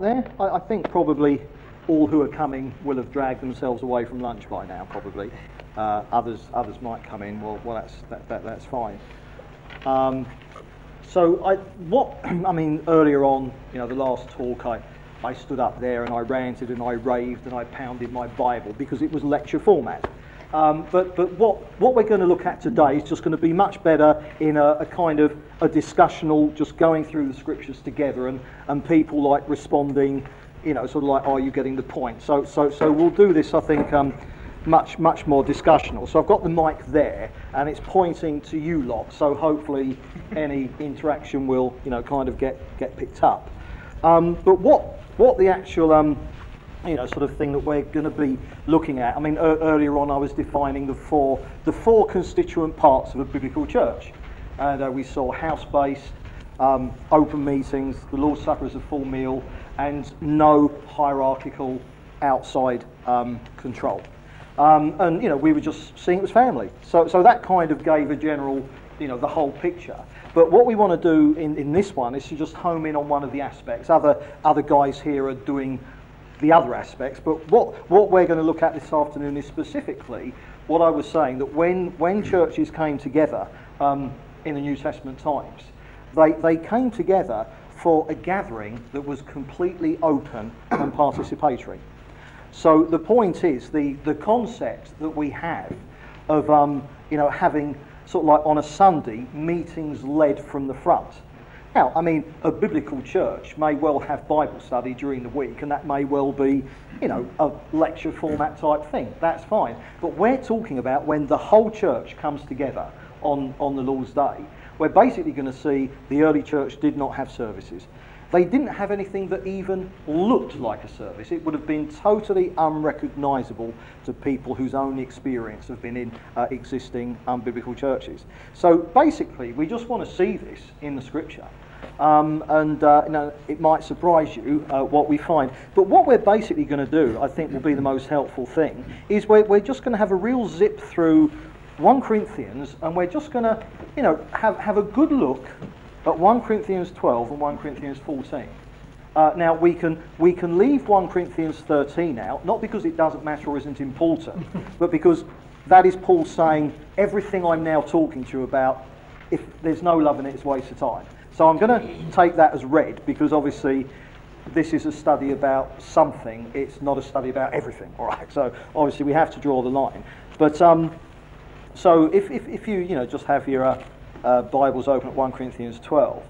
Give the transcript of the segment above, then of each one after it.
there? I, I think probably all who are coming will have dragged themselves away from lunch by now, probably. Uh, others, others might come in. Well, well, that's that, that that's fine. Um, so, I, what I mean earlier on, you know, the last talk, I, I stood up there and I ranted and I raved and I pounded my Bible because it was lecture format. Um, but but what, what we're going to look at today is just going to be much better in a, a, kind of a discussional, just going through the scriptures together and, and people like responding, you know, sort of like, are you getting the point? So, so, so we'll do this, I think, um, much, much more discussional. So I've got the mic there and it's pointing to you lot. So hopefully any interaction will, you know, kind of get, get picked up. Um, but what, what the actual um, you know, sort of thing that we're going to be looking at. I mean, er, earlier on I was defining the four, the four constituent parts of a biblical church. And uh, we saw house-based, um, open meetings, the Lord's Supper as a full meal, and no hierarchical outside um, control. Um, and, you know, we were just seeing it was family. So, so that kind of gave a general, you know, the whole picture. But what we want to do in, in this one is to just home in on one of the aspects. Other, other guys here are doing the other aspects. But what, what we're going to look at this afternoon is specifically what I was saying that when, when churches came together um, in the New Testament times, they, they came together for a gathering that was completely open and participatory. So the point is the, the concept that we have of um, you know, having sort of like on a Sunday meetings led from the front now, I mean, a biblical church may well have Bible study during the week, and that may well be, you know, a lecture format type thing. That's fine. But we're talking about when the whole church comes together on, on the Lord's Day. We're basically going to see the early church did not have services. They didn't have anything that even looked like a service. It would have been totally unrecognisable to people whose only experience have been in uh, existing unbiblical churches. So basically, we just want to see this in the scripture. Um, and uh, you know, it might surprise you uh, what we find. But what we're basically going to do, I think, will be the most helpful thing, is we're, we're just going to have a real zip through 1 Corinthians, and we're just going to, you know, have, have a good look at 1 Corinthians 12 and 1 Corinthians 14. Uh, now, we can, we can leave 1 Corinthians 13 out, not because it doesn't matter or isn't important, but because that is Paul saying, everything I'm now talking to you about, if there's no love in it, it's a waste of time. So I'm going to take that as read because obviously this is a study about something, it's not a study about everything, all right? So obviously we have to draw the line. But um, so if, if, if, you, you know, just have your uh, uh, Bibles open at 1 Corinthians 12.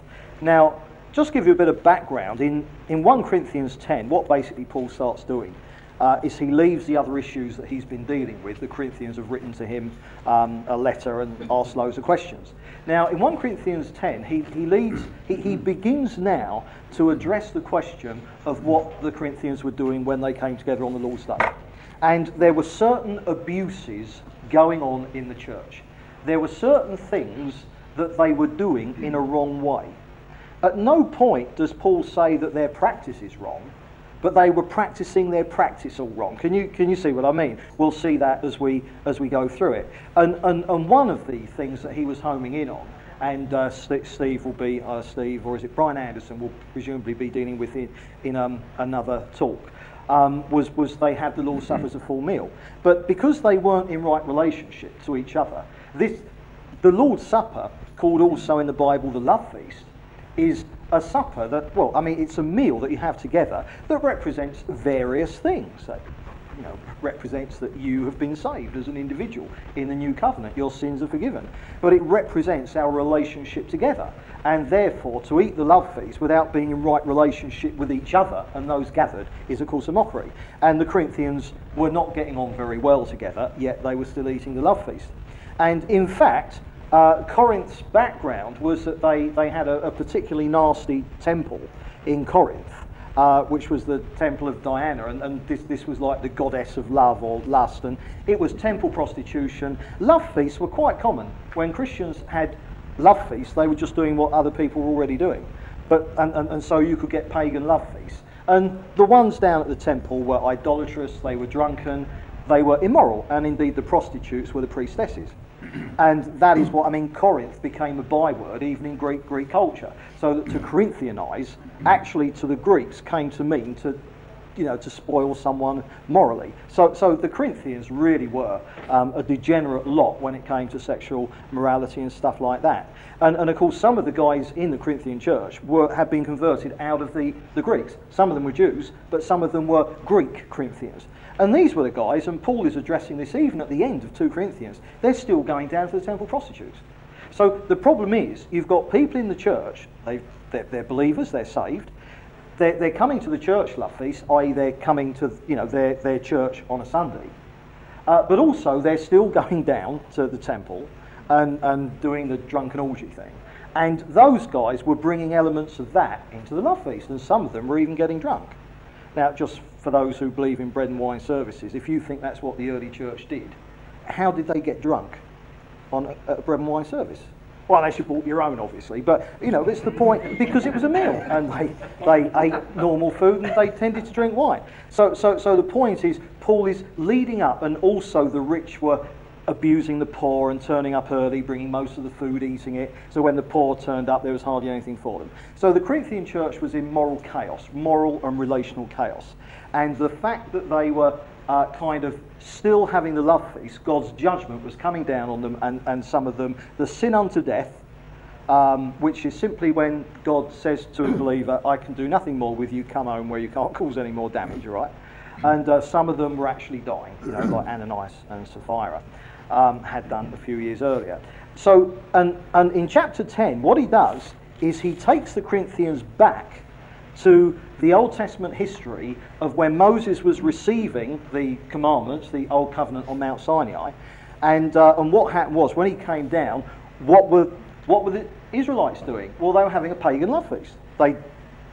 Now, just give you a bit of background. In, in 1 Corinthians 10, what basically Paul starts doing uh, is he leaves the other issues that he's been dealing with. The Corinthians have written to him um, a letter and asked loads of questions. Now, in 1 Corinthians 10, he, he, leads, he, he begins now to address the question of what the Corinthians were doing when they came together on the Lord's Day. And there were certain abuses going on in the church. There were certain things that they were doing in a wrong way. At no point does Paul say that their practice is wrong but they were practicing their practice all wrong. Can you, can you see what I mean? We'll see that as we, as we go through it. And, and, and one of the things that he was homing in on, and uh, Steve will be, uh, Steve, or is it Brian Anderson, will presumably be dealing with it in um, another talk. Um, was, was they had the Lord's Supper as a full meal. But because they weren't in right relationship to each other, this, the Lord's Supper, called also in the Bible the love feast, is a supper that, well, I mean, it's a meal that you have together that represents various things. That, you know, represents that you have been saved as an individual in the new covenant. Your sins are forgiven. But it represents our relationship together. And therefore, to eat the love feast without being in right relationship with each other and those gathered is, of course, a mockery. And the Corinthians were not getting on very well together, yet they were still eating the love feast. And in fact, uh, Corinth's background was that they, they had a, a particularly nasty temple in Corinth, uh, which was the temple of Diana, and, and this, this was like the goddess of love or lust, and it was temple prostitution. Love feasts were quite common. When Christians had love feasts, they were just doing what other people were already doing. But, and, and, and so you could get pagan love feasts. And the ones down at the temple were idolatrous, they were drunken, they were immoral, and indeed the prostitutes were the priestesses. And that is what, I mean, Corinth became a byword even in Greek, Greek culture. So that to Corinthianize, actually to the Greeks, came to mean to you know, to spoil someone morally. So, so the Corinthians really were um, a degenerate lot when it came to sexual morality and stuff like that. And, and of course, some of the guys in the Corinthian church were, had been converted out of the, the Greeks. Some of them were Jews, but some of them were Greek Corinthians. And these were the guys, and Paul is addressing this even at the end of 2 Corinthians. They're still going down to the temple prostitutes. So the problem is, you've got people in the church, they, they're, they're believers, they're saved, they're, they're coming to the church love feast, i.e., they're coming to you know their, their church on a Sunday, uh, but also they're still going down to the temple and, and doing the drunken orgy thing. And those guys were bringing elements of that into the love feast, and some of them were even getting drunk. Now, just for those who believe in bread and wine services, if you think that's what the early church did, how did they get drunk on a, a bread and wine service? Well, unless you bought your own, obviously. But, you know, that's the point, because it was a meal. And they, they ate normal food and they tended to drink wine. So, so, so the point is, Paul is leading up, and also the rich were abusing the poor and turning up early, bringing most of the food, eating it. So when the poor turned up, there was hardly anything for them. So the Corinthian church was in moral chaos, moral and relational chaos. And the fact that they were uh, kind of still having the love feast, God's judgment was coming down on them, and, and some of them, the sin unto death, um, which is simply when God says to a believer, I can do nothing more with you, come home where you can't cause any more damage, right? And uh, some of them were actually dying, you know, like Ananias and Sapphira um, had done a few years earlier. So, and, and in chapter 10, what he does is he takes the Corinthians back to the Old Testament history of when Moses was receiving the commandments, the Old Covenant on Mount Sinai, and, uh, and what happened was when he came down, what were, what were the Israelites doing? Well, they were having a pagan love feast. They'd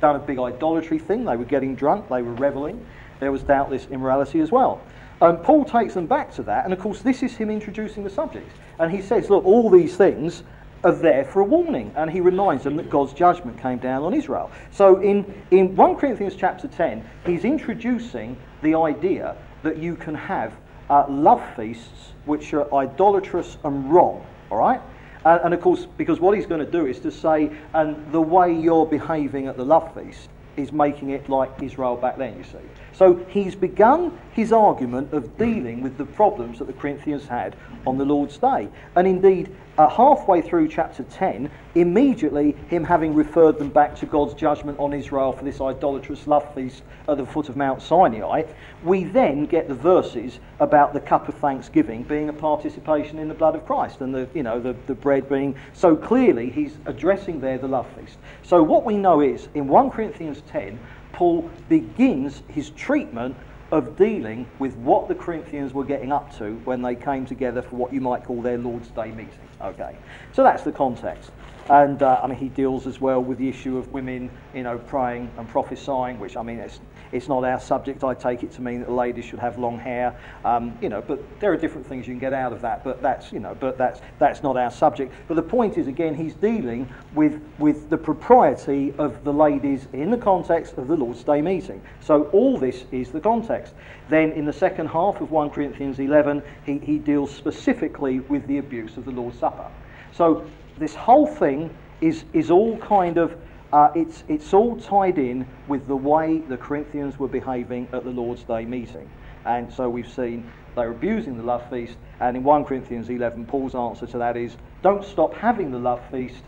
done a big idolatry thing, they were getting drunk, they were reveling. There was doubtless immorality as well. Um, Paul takes them back to that, and of course, this is him introducing the subject. And he says, Look, all these things are there for a warning. And he reminds them that God's judgment came down on Israel. So in, in 1 Corinthians chapter 10, he's introducing the idea that you can have uh, love feasts which are idolatrous and wrong. All right? Uh, and of course, because what he's going to do is to say, and the way you're behaving at the love feast is making it like Israel back then, you see. So he's begun his argument of dealing with the problems that the Corinthians had on the Lord's Day. And indeed, uh, halfway through chapter 10, immediately him having referred them back to God's judgment on Israel for this idolatrous love feast at the foot of Mount Sinai, we then get the verses about the cup of thanksgiving being a participation in the blood of Christ and the, you know, the, the bread being. So clearly he's addressing there the love feast. So what we know is in 1 Corinthians 10, Paul begins his treatment of dealing with what the Corinthians were getting up to when they came together for what you might call their Lord's Day meeting. Okay, so that's the context. And uh, I mean, he deals as well with the issue of women, you know, praying and prophesying, which I mean, it's, it's not our subject. I take it to mean that the ladies should have long hair, um, you know. But there are different things you can get out of that. But that's, you know, but that's that's not our subject. But the point is, again, he's dealing with with the propriety of the ladies in the context of the Lord's Day meeting. So all this is the context. Then in the second half of 1 Corinthians 11, he, he deals specifically with the abuse of the Lord's Supper. So this whole thing is, is all kind of, uh, it's, it's all tied in with the way the Corinthians were behaving at the Lord's Day meeting. And so we've seen they're abusing the love feast. And in 1 Corinthians 11, Paul's answer to that is don't stop having the love feast,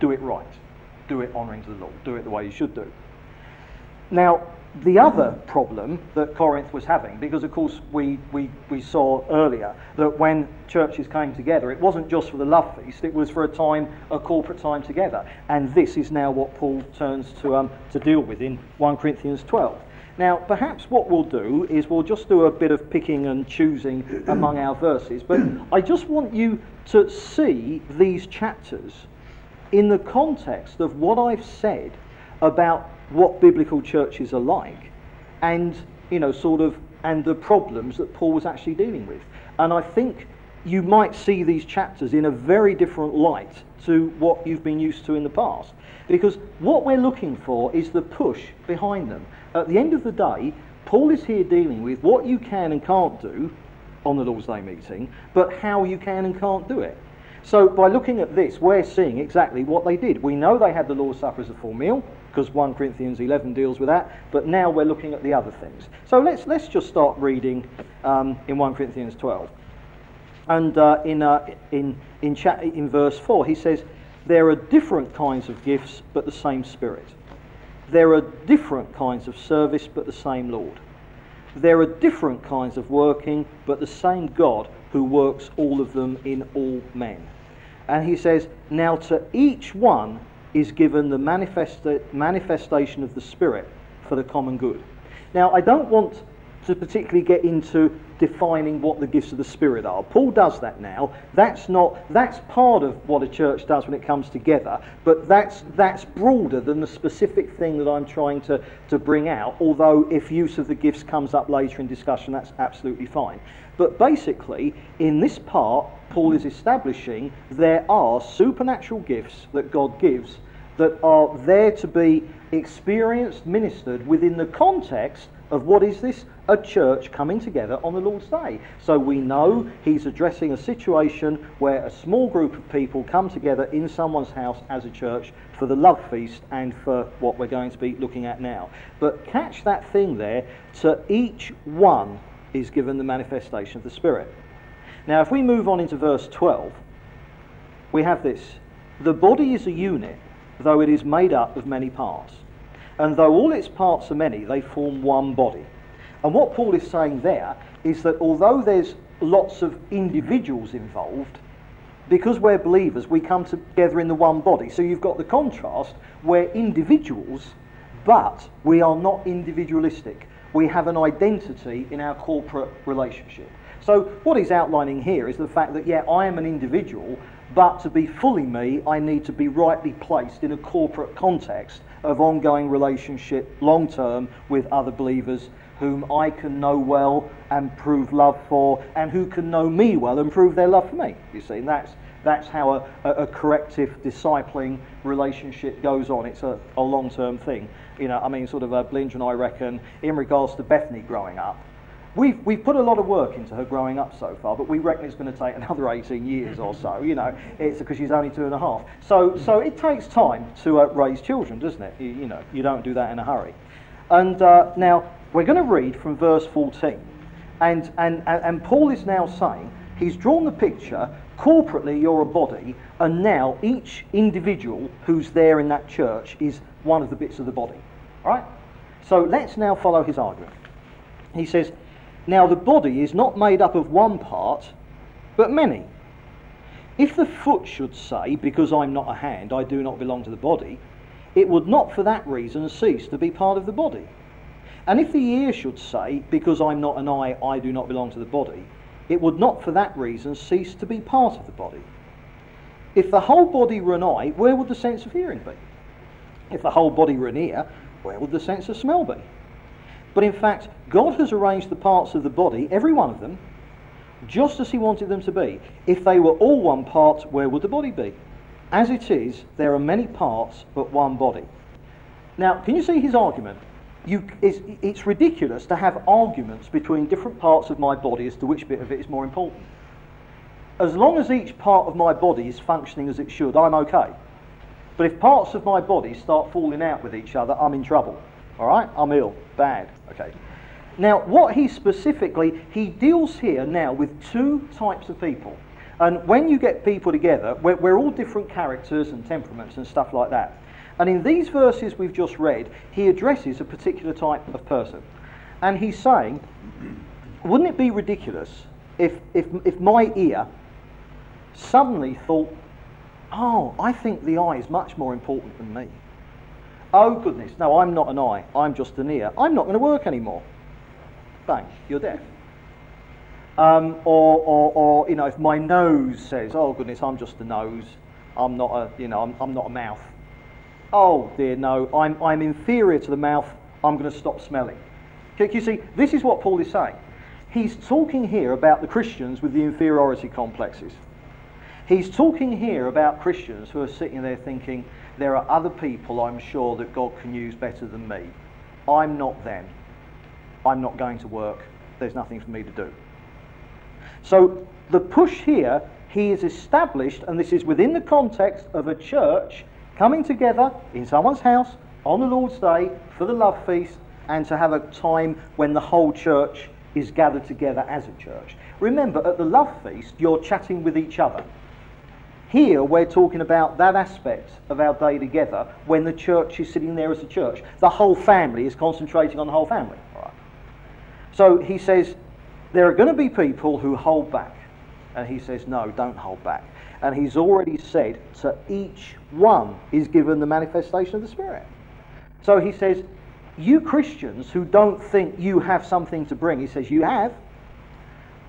do it right. Do it honouring to the Lord. Do it the way you should do. Now, the other problem that Corinth was having, because of course we, we, we saw earlier that when churches came together, it wasn't just for the love feast, it was for a time, a corporate time together. And this is now what Paul turns to, um, to deal with in 1 Corinthians 12. Now, perhaps what we'll do is we'll just do a bit of picking and choosing among our verses, but I just want you to see these chapters in the context of what I've said about what biblical churches are like and, you know, sort of, and the problems that Paul was actually dealing with. And I think you might see these chapters in a very different light to what you've been used to in the past. Because what we're looking for is the push behind them. At the end of the day, Paul is here dealing with what you can and can't do on the Lord's Day meeting, but how you can and can't do it. So by looking at this, we're seeing exactly what they did. We know they had the Lord's Supper as a full meal, because 1 Corinthians 11 deals with that, but now we're looking at the other things. So let's, let's just start reading um, in 1 Corinthians 12. And uh, in, uh, in, in, chat, in verse 4, he says, There are different kinds of gifts, but the same Spirit. There are different kinds of service, but the same Lord. There are different kinds of working, but the same God who works all of them in all men. And he says, Now to each one is given the manifesta- manifestation of the Spirit for the common good. Now, I don't want to particularly get into defining what the gifts of the Spirit are. Paul does that now. That's not that's part of what a church does when it comes together, but that's that's broader than the specific thing that I'm trying to, to bring out, although if use of the gifts comes up later in discussion, that's absolutely fine. But basically, in this part, Paul is establishing there are supernatural gifts that God gives that are there to be experienced, ministered within the context of what is this? A church coming together on the Lord's Day. So we know he's addressing a situation where a small group of people come together in someone's house as a church for the love feast and for what we're going to be looking at now. But catch that thing there to each one is given the manifestation of the Spirit. Now, if we move on into verse 12, we have this The body is a unit, though it is made up of many parts. And though all its parts are many, they form one body. And what Paul is saying there is that although there's lots of individuals involved, because we're believers, we come together in the one body. So you've got the contrast where individuals, but we are not individualistic. We have an identity in our corporate relationship. So what he's outlining here is the fact that, yeah, I am an individual, but to be fully me, I need to be rightly placed in a corporate context of ongoing relationship long term with other believers whom I can know well and prove love for, and who can know me well and prove their love for me. You see, and that's, that's how a, a, a corrective discipling relationship goes on. It's a, a long term thing. You know, I mean, sort of, uh, Blinge and I reckon, in regards to Bethany growing up, We've, we've put a lot of work into her growing up so far, but we reckon it's going to take another 18 years or so. You know, it's because she's only two and a half. So, so it takes time to uh, raise children, doesn't it? You, you, know, you don't do that in a hurry. And uh, now we're going to read from verse 14. And, and, and Paul is now saying, he's drawn the picture, corporately you're a body, and now each individual who's there in that church is one of the bits of the body. All right? So let's now follow his argument. He says, now, the body is not made up of one part, but many. If the foot should say, Because I'm not a hand, I do not belong to the body, it would not for that reason cease to be part of the body. And if the ear should say, Because I'm not an eye, I do not belong to the body, it would not for that reason cease to be part of the body. If the whole body were an eye, where would the sense of hearing be? If the whole body were an ear, where would the sense of smell be? But in fact, God has arranged the parts of the body, every one of them, just as He wanted them to be. If they were all one part, where would the body be? As it is, there are many parts, but one body. Now, can you see his argument? You, it's, it's ridiculous to have arguments between different parts of my body as to which bit of it is more important. As long as each part of my body is functioning as it should, I'm okay. But if parts of my body start falling out with each other, I'm in trouble. All right? I'm ill. Bad. Okay. Now, what he specifically, he deals here now with two types of people. And when you get people together, we're, we're, all different characters and temperaments and stuff like that. And in these verses we've just read, he addresses a particular type of person. And he's saying, wouldn't it be ridiculous if, if, if my ear suddenly thought, oh, I think the eye is much more important than me? Oh, goodness, no, I'm not an eye, I'm just an ear. I'm not going to work anymore. Bang, you're deaf. Um, or, or, or, you know, if my nose says, oh, goodness, I'm just a nose, I'm not a, you know, I'm, I'm not a mouth. Oh, dear, no, I'm, I'm inferior to the mouth, I'm going to stop smelling. Okay, you see, this is what Paul is saying. He's talking here about the Christians with the inferiority complexes. He's talking here about Christians who are sitting there thinking, there are other people I'm sure that God can use better than me. I'm not them. I'm not going to work. There's nothing for me to do. So the push here, he is established, and this is within the context of a church coming together in someone's house on the Lord's Day for the love feast and to have a time when the whole church is gathered together as a church. Remember, at the love feast, you're chatting with each other. Here, we're talking about that aspect of our day together when the church is sitting there as a church. The whole family is concentrating on the whole family. Right. So he says, there are going to be people who hold back. And he says, no, don't hold back. And he's already said, to each one is given the manifestation of the Spirit. So he says, you Christians who don't think you have something to bring, he says, you have.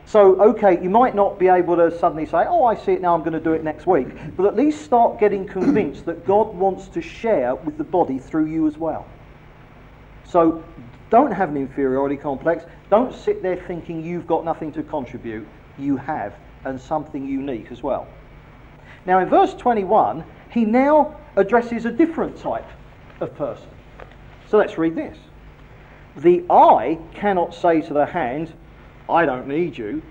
So, okay, you might not be able to suddenly say, oh, I see it now, I'm going to do it next week. But at least start getting convinced that God wants to share with the body through you as well. So, don't have an inferiority complex. Don't sit there thinking you've got nothing to contribute. You have, and something unique as well. Now, in verse 21, he now addresses a different type of person. So let's read this. The eye cannot say to the hand, I don't need you.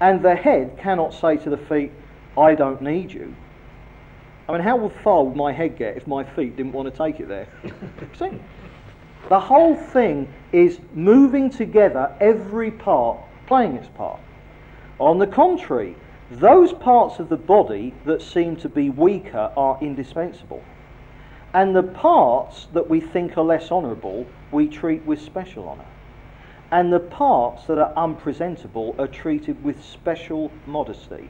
And the head cannot say to the feet, I don't need you. I mean, how far would my head get if my feet didn't want to take it there? See? The whole thing is moving together, every part playing its part. On the contrary, those parts of the body that seem to be weaker are indispensable. And the parts that we think are less honourable, we treat with special honour and the parts that are unpresentable are treated with special modesty,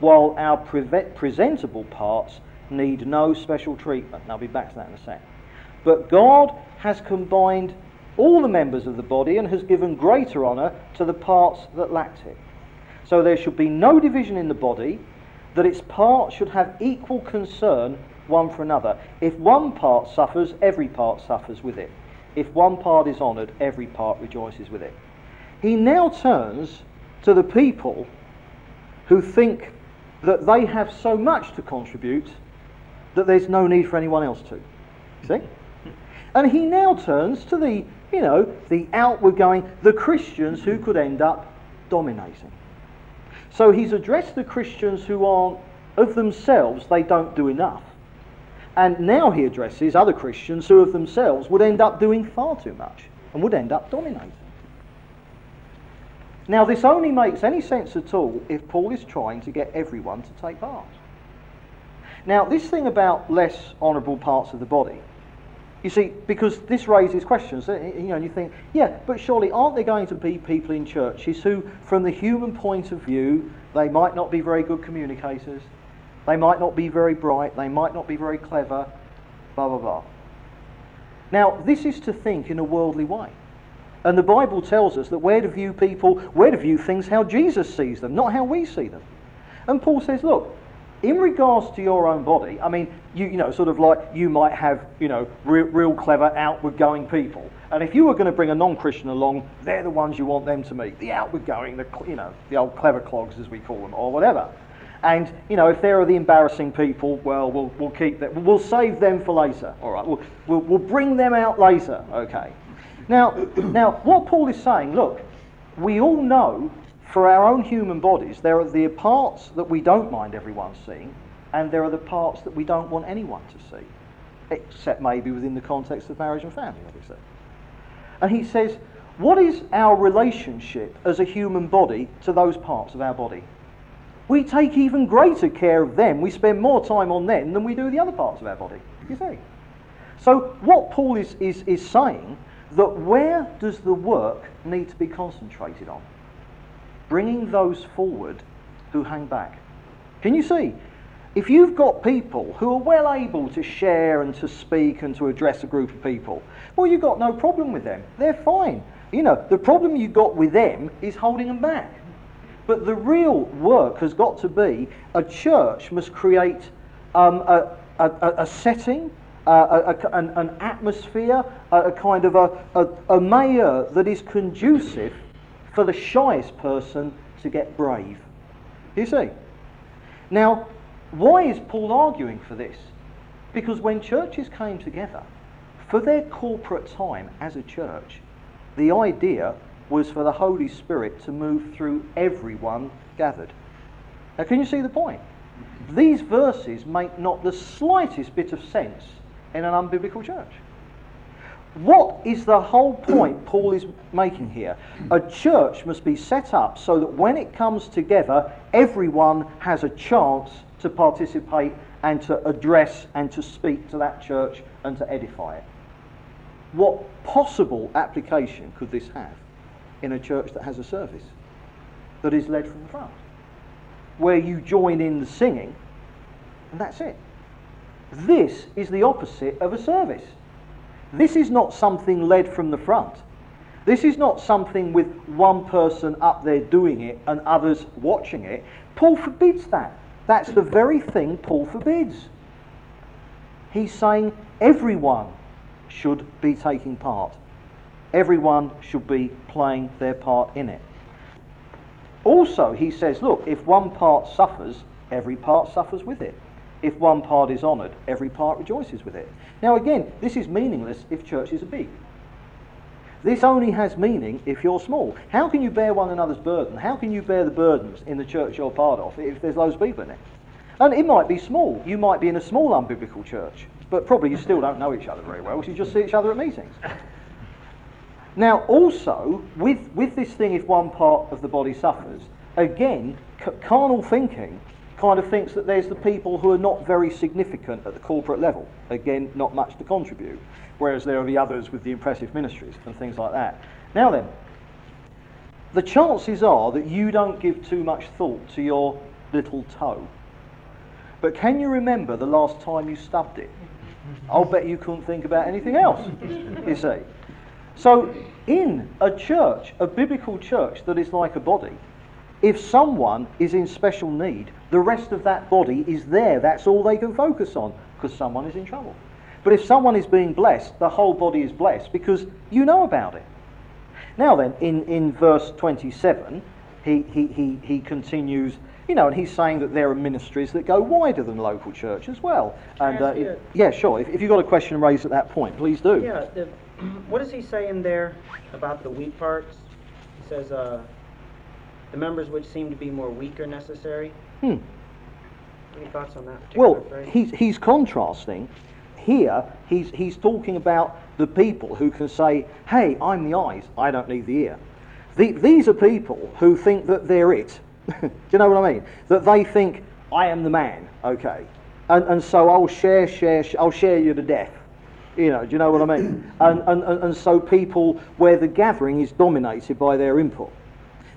while our pre- presentable parts need no special treatment. And I'll be back to that in a sec. But God has combined all the members of the body and has given greater honour to the parts that lacked it. So there should be no division in the body, that its parts should have equal concern one for another. If one part suffers, every part suffers with it. If one part is honoured, every part rejoices with it. He now turns to the people who think that they have so much to contribute that there's no need for anyone else to. See? And he now turns to the, you know, the outward going, the Christians who could end up dominating. So he's addressed the Christians who aren't, of themselves, they don't do enough. And now he addresses other Christians who of themselves would end up doing far too much and would end up dominating. Now, this only makes any sense at all if Paul is trying to get everyone to take part. Now, this thing about less honourable parts of the body, you see, because this raises questions, eh, you know, and you think, yeah, but surely aren't there going to be people in churches who, from the human point of view, they might not be very good communicators, they might not be very bright, they might not be very clever, blah, blah, blah. Now, this is to think in a worldly way. And the Bible tells us that we're to view people, we're to view things how Jesus sees them, not how we see them. And Paul says, look, in regards to your own body, I mean, you, you know, sort of like you might have, you know, real, clever, outward going people. And if you were going to bring a non Christian along, they're the ones you want them to meet. The outward going, the, you know, the old clever clogs, as we call them, or whatever. And, you know, if there are the embarrassing people, well, we'll, we'll keep them. We'll save them for later. All right. We'll, we'll, we'll bring them out later. Okay. Now, now, what Paul is saying, look, we all know for our own human bodies, there are the parts that we don't mind everyone seeing, and there are the parts that we don't want anyone to see, except maybe within the context of marriage and family, obviously. And he says, what is our relationship as a human body to those parts of our body? We take even greater care of them. We spend more time on them than we do the other parts of our body. You see? So what Paul is, is, is saying that where does the work need to be concentrated on? Bringing those forward who hang back. Can you see? If you've got people who are well able to share and to speak and to address a group of people, well, you've got no problem with them. They're fine. You know, the problem you've got with them is holding them back. But the real work has got to be a church must create um, a, a, a, setting, uh, a, an, an, atmosphere, a, kind of a, mayor that is conducive for the shyest person to get brave. You see? Now, why is Paul arguing for this? Because when churches came together, for their corporate time as a church, the idea was for the Holy Spirit to move through everyone gathered. Now, can you see the point? These verses make not the slightest bit of sense in an unbiblical church. What is the whole point Paul is making here? A church must be set up so that when it comes together, everyone has a chance to participate and to address and to speak to that church and to edify it. What possible application could this have in a church that has a service that is led from the front? Where you join in the singing and that's it. This is the opposite of a service. This is not something led from the front. This is not something with one person up there doing it and others watching it. Paul forbids that. That's the very thing Paul forbids. He's saying everyone should be taking part. Everyone should be playing their part in it. Also, he says, look, if one part suffers, every part suffers with it. If one part is honoured, every part rejoices with it. Now, again, this is meaningless if churches are big. This only has meaning if you're small. How can you bear one another's burden? How can you bear the burdens in the church you're part of if there's loads of people in it? And it might be small. You might be in a small unbiblical church, but probably you still don't know each other very well, so you just see each other at meetings. Now, also, with, with this thing, if one part of the body suffers, again, carnal thinking kind of thinks that there's the people who are not very significant at the corporate level. Again, not much to contribute. Whereas there are the others with the impressive ministries and things like that. Now then, the chances are that you don't give too much thought to your little toe. But can you remember the last time you stubbed it? I'll bet you couldn't think about anything else, you see. So, in a church, a biblical church that is like a body, if someone is in special need, the rest of that body is there. That's all they can focus on because someone is in trouble. But if someone is being blessed, the whole body is blessed because you know about it. Now, then, in, in verse 27, he, he, he, he continues, you know, and he's saying that there are ministries that go wider than local church as well. And uh, yeah, sure. If, if, you've got a question raised at that point, please do. Yeah. The, what does he say in there about the weak parts? He says, uh, the members which seem to be more weak are necessary. Hmm. Any thoughts on that? Well, he's, he's contrasting. Here, he's, he's talking about the people who can say, hey, I'm the eyes, I don't need the ear. The, these are people who think that they're it. Do you know what I mean? That they think, I am the man, okay. And, and so I'll share, share, I'll share you to death. You know, do you know what I mean? And, and, and so people where the gathering is dominated by their input.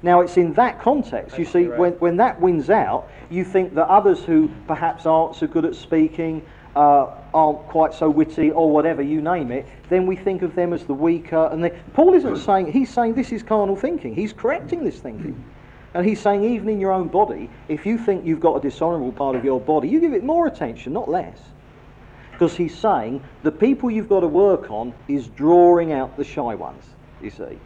Now, it's in that context, you see, right. when, when that wins out, you think that others who perhaps aren't so good at speaking, uh, aren't quite so witty, or whatever, you name it, then we think of them as the weaker. And they, Paul isn't saying, he's saying this is carnal thinking. He's correcting this thinking. And he's saying, even in your own body, if you think you've got a dishonourable part of your body, you give it more attention, not less. Because he's saying the people you've got to work on is drawing out the shy ones, you see.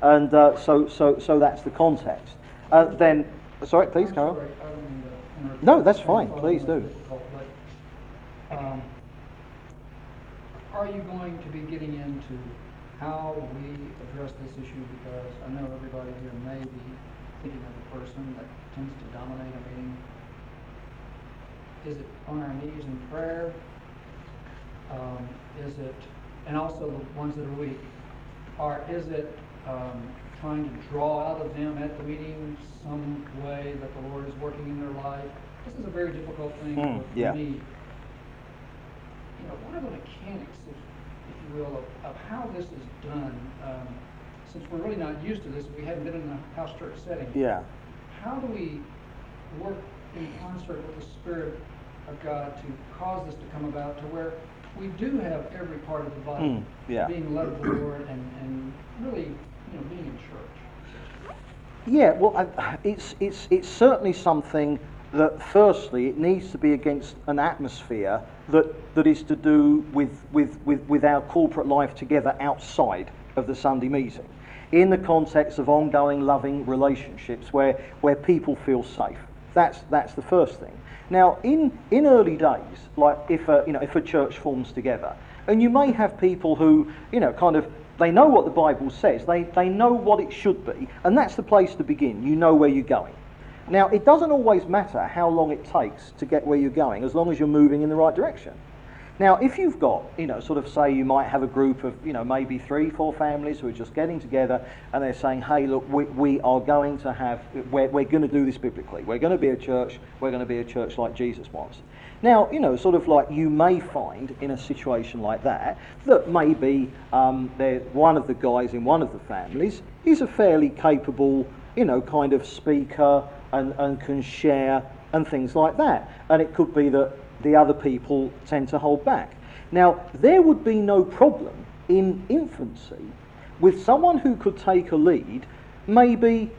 And uh, so, so, so that's the context. Uh, then, sorry, please, Carol. No, that's fine. Please do. Um, are you going to be getting into how we address this issue? Because I know everybody here may be thinking of a person that tends to dominate a meeting. Is it on our knees in prayer? Um, is it, and also the ones that are weak, or is it um, trying to draw out of them at the meeting some way that the Lord is working in their life. This is a very difficult thing mm, for, yeah. me. You know, what are the mechanics, if, if you will, of, of how this is done? Um, since we're really not used to this, we haven't been in a house church setting. Yeah. How do we work in concert with the Spirit of God to cause this to come about to where we do have every part of the body mm, yeah. being led of the Lord and, and really you know, being in church? Yeah, well, I, it's, it's, it's certainly something that, firstly, it needs to be against an atmosphere that, that is to do with, with, with, with our corporate life together outside of the Sunday meeting, in the context of ongoing loving relationships where, where people feel safe. That's, that's the first thing. Now, in, in early days, like if a, you know, if a church forms together, and you may have people who, you know, kind of They know what the Bible says. They, they know what it should be. And that's the place to begin. You know where you're going. Now, it doesn't always matter how long it takes to get where you're going, as long as you're moving in the right direction. Now, if you've got, you know, sort of say you might have a group of, you know, maybe three, four families who are just getting together and they're saying, hey, look, we, we are going to have, we're, we're going to do this biblically. We're going to be a church, we're going to be a church like Jesus wants. Now, you know, sort of like you may find in a situation like that that maybe um, one of the guys in one of the families is a fairly capable, you know, kind of speaker and, and can share and things like that. And it could be that the other people tend to hold back. Now, there would be no problem in infancy with someone who could take a lead, maybe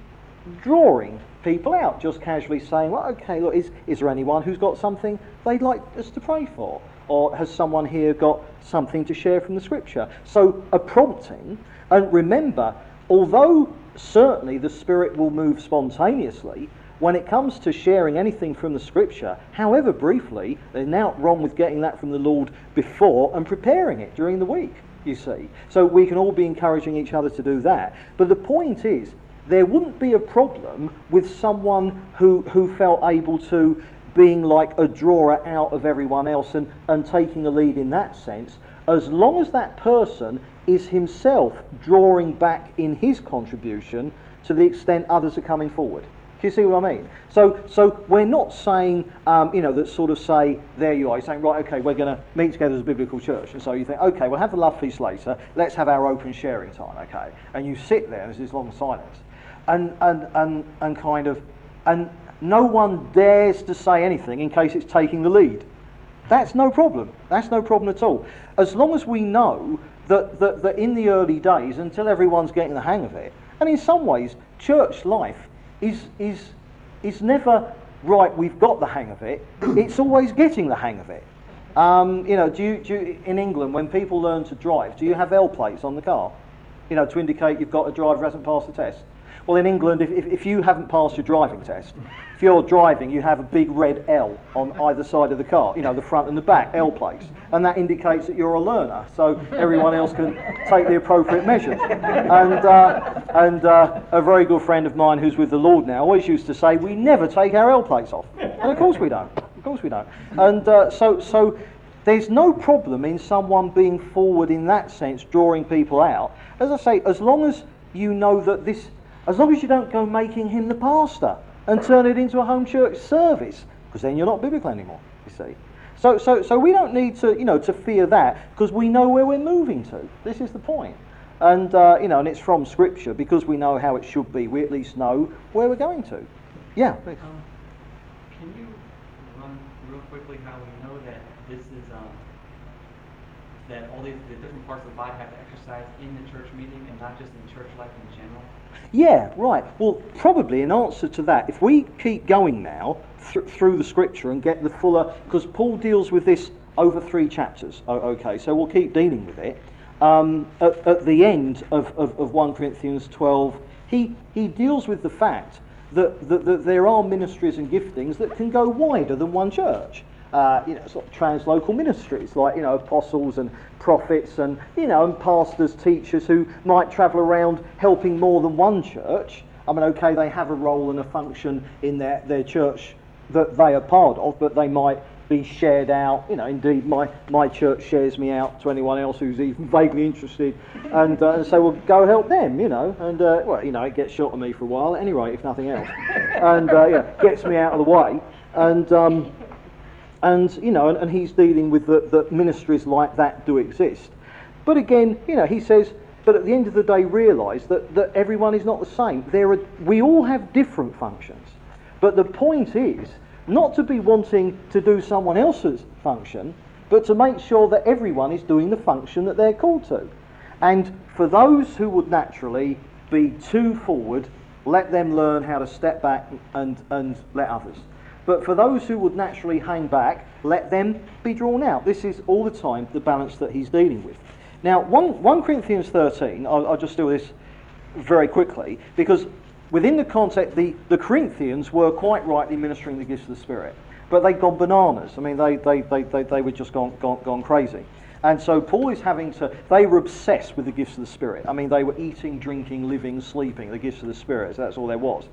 drawing people out, just casually saying, well, okay, look, is, is there anyone who's got something they'd like us to pray for? Or has someone here got something to share from the scripture? So a prompting, and remember, although certainly the Spirit will move spontaneously, when it comes to sharing anything from the scripture, however briefly, there's now wrong with getting that from the Lord before and preparing it during the week, you see. So we can all be encouraging each other to do that. But the point is, there wouldn't be a problem with someone who, who felt able to being like a drawer out of everyone else and, and taking a lead in that sense, as long as that person is himself drawing back in his contribution to the extent others are coming forward. Do you see what I mean? So, so we're not saying, um, you know, that sort of say, there you are. You're saying, right, okay, we're going to meet together as a biblical church. And so you think, okay, we'll have the love feast later. Let's have our open sharing time, okay? And you sit there, and there's this long silence and, and, and, and kind of, and no one dares to say anything in case it's taking the lead. That's no problem. That's no problem at all. As long as we know that, that, that in the early days, until everyone's getting the hang of it, and in some ways, church life is, is, is never right, we've got the hang of it. It's always getting the hang of it. Um, you know, do you, do you, in England, when people learn to drive, do you have L plates on the car? You know, to indicate you've got a driver who hasn't passed the test. Well, in England, if, if, if, you haven't passed your driving test, if you're driving, you have a big red L on either side of the car, you know, the front and the back, L plates. And that indicates that you're a learner, so everyone else can take the appropriate measures. And, uh, and uh, a very good friend of mine who's with the Lord now always used to say, We never take our L plates off. And of course we don't. Of course we don't. And uh, so, so there's no problem in someone being forward in that sense, drawing people out. As I say, as long as you know that this as long as you don't go making him the pastor and turn it into a home church service, because then you're not biblical anymore, you see. So, so, so we don't need to, you know, to fear that because we know where we're moving to. This is the point. And, uh, you know, and it's from Scripture because we know how it should be. We at least know where we're going to. Yeah, please. Um, can you run real quickly how we know that this is, um, that all these the different parts of the body have to exercise in the church meeting and not just in church life in general? Yeah, right. Well, probably in answer to that, if we keep going now th- through the scripture and get the fuller, because Paul deals with this over three chapters. Oh, okay, so we'll keep dealing with it. Um, at, at, the end of, of, of 1 Corinthians 12, he, he deals with the fact that, that, that there are ministries and giftings that can go wider than one church uh, you know, sort of translocal ministries like, you know, apostles and prophets and, you know, and pastors, teachers who might travel around helping more than one church. I mean, okay, they have a role and a function in their, their church that they are part of, but they might be shared out. You know, indeed, my, my church shares me out to anyone else who's even vaguely interested, and, uh, and so we'll go help them. You know, and uh, well, you know, it gets shot at me for a while, anyway, if nothing else, and uh, yeah, gets me out of the way, and um, and, you know, and, and he's dealing with that the ministries like that do exist. But again, you know, he says, but at the end of the day, realise that, that everyone is not the same. There are, we all have different functions. But the point is not to be wanting to do someone else's function, but to make sure that everyone is doing the function that they're called to. And for those who would naturally be too forward, let them learn how to step back and, and let others. But for those who would naturally hang back, let them be drawn out. This is all the time the balance that he's dealing with. Now, 1, 1 Corinthians 13, I'll, I'll just do this very quickly, because within the context, the, the Corinthians were quite rightly ministering the gifts of the Spirit. But they'd gone bananas. I mean, they, they, they, they, they were just gone, gone, gone crazy. And so Paul is having to, they were obsessed with the gifts of the Spirit. I mean, they were eating, drinking, living, sleeping, the gifts of the Spirit. So that's all there was.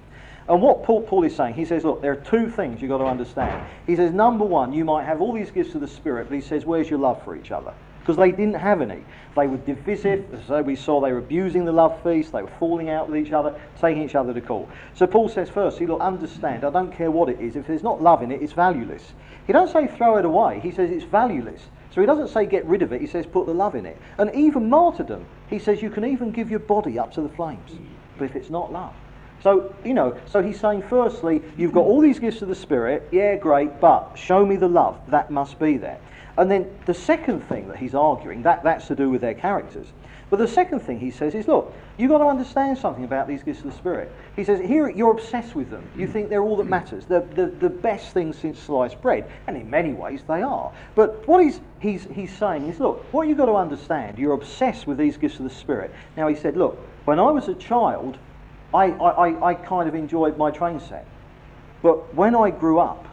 And what Paul, Paul is saying, he says, look, there are two things you've got to understand. He says, number one, you might have all these gifts of the Spirit, but he says, where's your love for each other? Because they didn't have any. They were divisive. so we saw, they were abusing the love feast. They were falling out with each other, taking each other to court. So Paul says, first, he look, understand, I don't care what it is. If there's not love in it, it's valueless. He doesn't say throw it away. He says it's valueless. So he doesn't say get rid of it. He says put the love in it. And even martyrdom, he says you can even give your body up to the flames. But if it's not love, so, you know, so he's saying, firstly, you've got all these gifts of the Spirit, yeah, great, but show me the love. That must be there. And then the second thing that he's arguing, that, that's to do with their characters. But the second thing he says is, look, you've got to understand something about these gifts of the Spirit. He says, here you're obsessed with them. You think they're all that matters. They're the, the best thing since sliced bread. And in many ways they are. But what he's, he's, he's saying is, look, what you've got to understand, you're obsessed with these gifts of the Spirit. Now he said, look, when I was a child, I, I, I kind of enjoyed my train set. But when I grew up,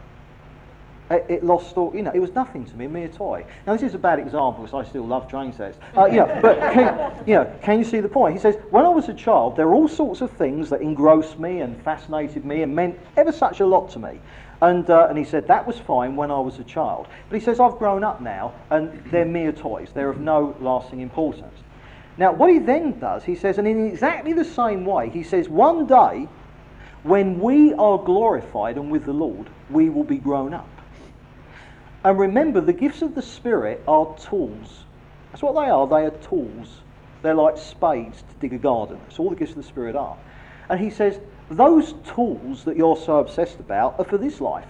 it, lost all, you know, it was nothing to me, a mere toy. Now, this is a bad example because I still love train sets. Uh, you know, but can, you know, can you see the point? He says, when I was a child, there were all sorts of things that engrossed me and fascinated me and meant ever such a lot to me. And, uh, and he said, that was fine when I was a child. But he says, I've grown up now and they're mere toys. They're of no lasting importance. Now, what he then does, he says, and in exactly the same way, he says, one day, when we are glorified and with the Lord, we will be grown up. And remember, the gifts of the Spirit are tools. That's what they are. They are tools. They're like spades to dig a garden. That's all the gifts of the Spirit are. And he says, those tools that you're so obsessed about are for this life.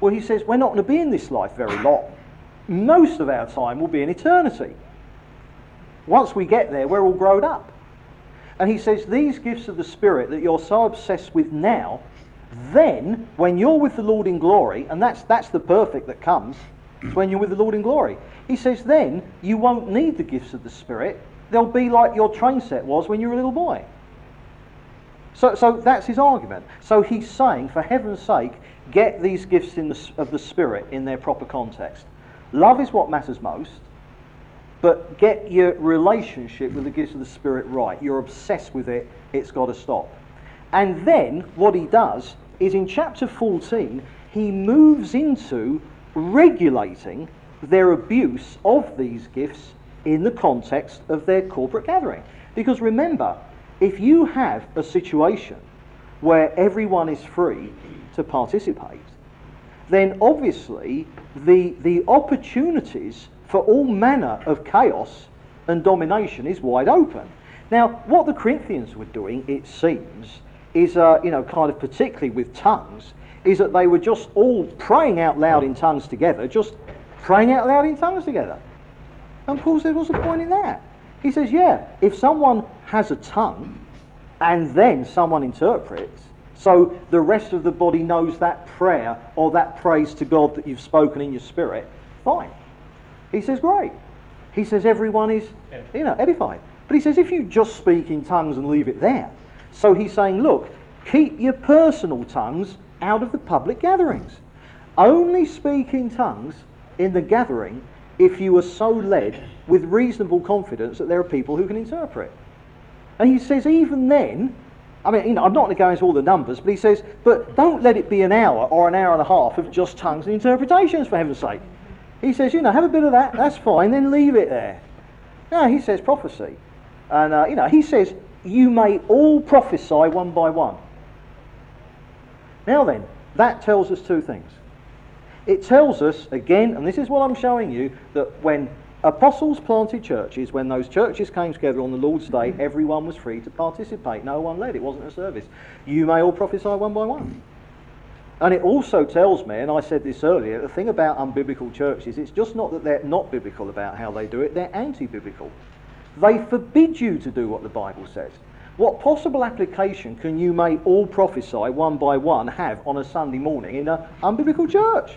Well, he says, we're not going to be in this life very long. Most of our time will be in eternity. Once we get there, we're all grown up. And he says, These gifts of the Spirit that you're so obsessed with now, then, when you're with the Lord in glory, and that's, that's the perfect that comes, when you're with the Lord in glory. He says, then you won't need the gifts of the Spirit. They'll be like your train set was when you were a little boy. So, so that's his argument. So he's saying, for heaven's sake, get these gifts the, of the Spirit in their proper context. Love is what matters most. But get your relationship with the gifts of the Spirit right. You're obsessed with it, it's got to stop. And then what he does is in chapter 14, he moves into regulating their abuse of these gifts in the context of their corporate gathering. Because remember, if you have a situation where everyone is free to participate, then obviously the, the opportunities for all manner of chaos and domination is wide open. Now, what the Corinthians were doing, it seems, is, uh, you know, kind of particularly with tongues, is that they were just all praying out loud in tongues together, just praying out loud in tongues together. And Paul said, what's the point in that? He says, yeah, if someone has a tongue and then someone interprets, so the rest of the body knows that prayer or that praise to God that you've spoken in your spirit, fine. He says, great. He says, everyone is, you know, edified. But he says, if you just speak in tongues and leave it there. So he's saying, look, keep your personal tongues out of the public gatherings. Only speak in tongues in the gathering if you are so led with reasonable confidence that there are people who can interpret. And he says, even then, I mean, you know, I'm not going to go into all the numbers, but he says, but don't let it be an hour or an hour and a half of just tongues and interpretations, for heaven's sake. He says, you know, have a bit of that, that's fine, then leave it there. No, he says prophecy. And, uh, you know, he says, you may all prophesy one by one. Now then, that tells us two things. It tells us, again, and this is what I'm showing you, that when apostles planted churches, when those churches came together on the Lord's Day, mm-hmm. everyone was free to participate. No one led, it wasn't a service. You may all prophesy one by one. And it also tells me, and I said this earlier, the thing about unbiblical churches, it's just not that they're not biblical about how they do it, they're anti biblical. They forbid you to do what the Bible says. What possible application can you may all prophesy one by one have on a Sunday morning in an unbiblical church?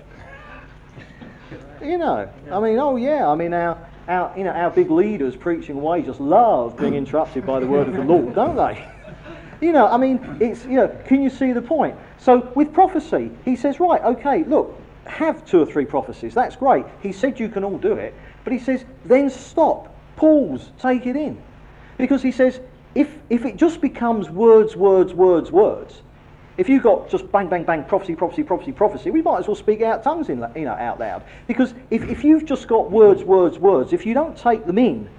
You know, I mean, oh yeah, I mean, our, our, you know, our big leaders preaching away just love being interrupted by the word of the Lord, don't they? You know, I mean, it's, you know, can you see the point? So with prophecy, he says, right, okay, look, have two or three prophecies. That's great. He said you can all do it. But he says, then stop, pause, take it in. Because he says, if, if it just becomes words, words, words, words, if you've got just bang, bang, bang, prophecy, prophecy, prophecy, prophecy, we might as well speak out tongues in, you know, out loud. Because if, if you've just got words, words, words, if you don't take them in,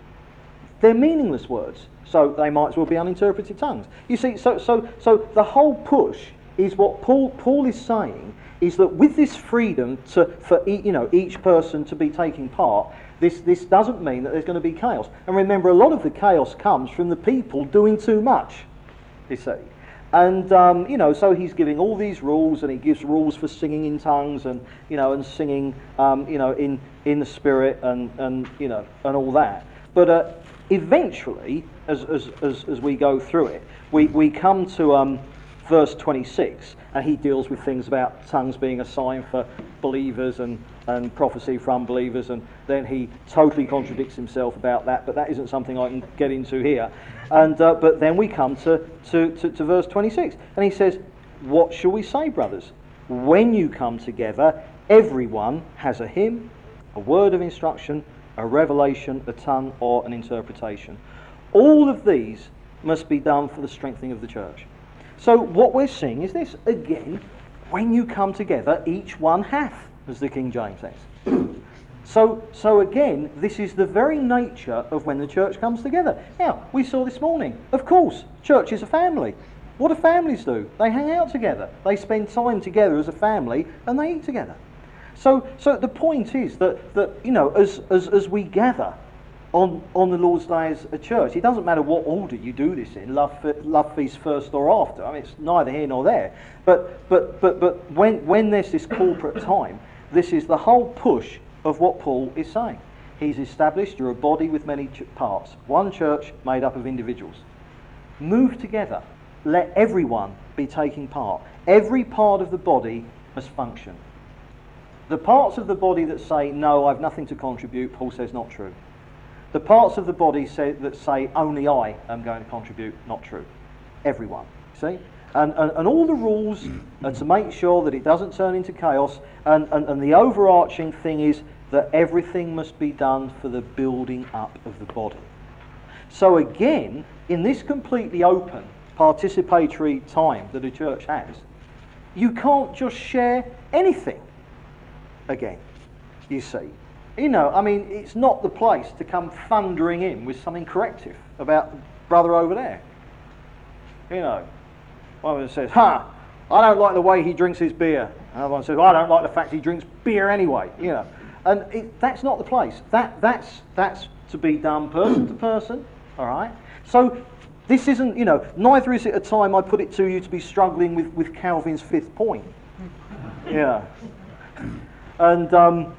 they're meaningless words. So they might as well be uninterpreted tongues. You see, so, so, so the whole push is what Paul, Paul is saying is that with this freedom to, for e- you know, each person to be taking part, this, this doesn't mean that there's going to be chaos. And remember, a lot of the chaos comes from the people doing too much, you see. And, um, you know, so he's giving all these rules, and he gives rules for singing in tongues and, you know, and singing, um, you know, in, in the spirit and, and, you know, and all that. But uh, eventually, as, as, as, as we go through it, we, we come to um, verse 26, and he deals with things about tongues being a sign for believers and, and prophecy for unbelievers, and then he totally contradicts himself about that, but that isn't something I can get into here. And, uh, but then we come to, to, to, to verse 26, and he says, What shall we say, brothers? When you come together, everyone has a hymn, a word of instruction, a revelation, a tongue, or an interpretation. All of these must be done for the strengthening of the church. So what we're seeing is this again, when you come together, each one hath, as the King James says. so, so again, this is the very nature of when the church comes together. Now, we saw this morning, of course, church is a family. What do families do? They hang out together. They spend time together as a family and they eat together. So, so the point is that, that you know, as, as, as we gather on, on the Lord's Day as a church, it doesn't matter what order you do this in, love, love feast first or after. I mean, it's neither here nor there. But, but, but, but when, when there's this corporate time, this is the whole push of what Paul is saying. He's established you're a body with many ch- parts, one church made up of individuals. Move together. Let everyone be taking part. Every part of the body must function. The parts of the body that say, no, I've nothing to contribute, Paul says not true. The parts of the body say, that say, only I am going to contribute, not true. Everyone. See? And, and, and all the rules are to make sure that it doesn't turn into chaos. And, and, and the overarching thing is that everything must be done for the building up of the body. So, again, in this completely open, participatory time that a church has, you can't just share anything again, you see. You know, I mean, it's not the place to come thundering in with something corrective about the brother over there. You know, one of them says, ha, I don't like the way he drinks his beer. Another one says, well, I don't like the fact he drinks beer anyway, you know. And it, that's not the place. That, that's, that's to be done person to person, all right? So this isn't, you know, neither is it a time I put it to you to be struggling with, with Calvin's fifth point. Yeah. And, um,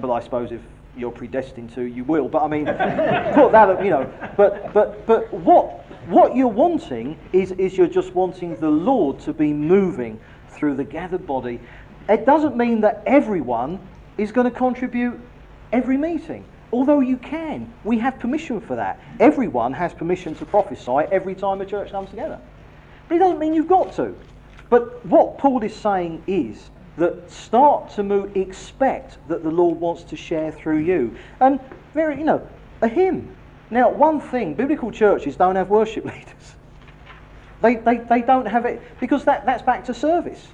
but I suppose if you're predestined to, you will. But I mean, put that, you know. But but but what what you're wanting is is you're just wanting the Lord to be moving through the gathered body. It doesn't mean that everyone is going to contribute every meeting. Although you can, we have permission for that. Everyone has permission to prophesy every time a church comes together. But it doesn't mean you've got to. But what Paul is saying is that start to move, expect that the Lord wants to share through you. And very, you know, a hymn. Now, one thing, biblical churches don't have worship leaders. They, they, they don't have it because that, that's back to service.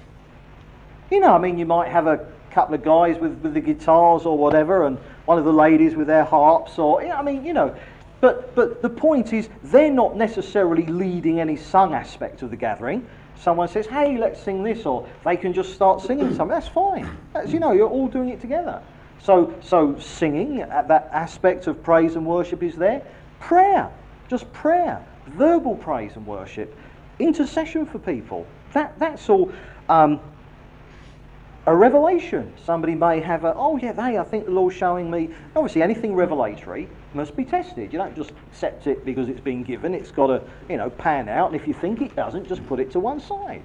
You know, I mean, you might have a couple of guys with, with the guitars or whatever, and one of the ladies with their harps, or, I mean, you know. But, but the point is, they're not necessarily leading any sung aspect of the gathering someone says, hey, let's sing this, or they can just start singing something, that's fine. That's, you know, you're all doing it together. So, so singing, uh, that aspect of praise and worship is there. Prayer, just prayer, verbal praise and worship, intercession for people. That, that's all. Um, a revelation. Somebody may have a, oh yeah, hey, I think the Lord's showing me. Obviously, anything revelatory must be tested. You don't just accept it because it's been given. It's got to, you know, pan out. And if you think it doesn't, just put it to one side.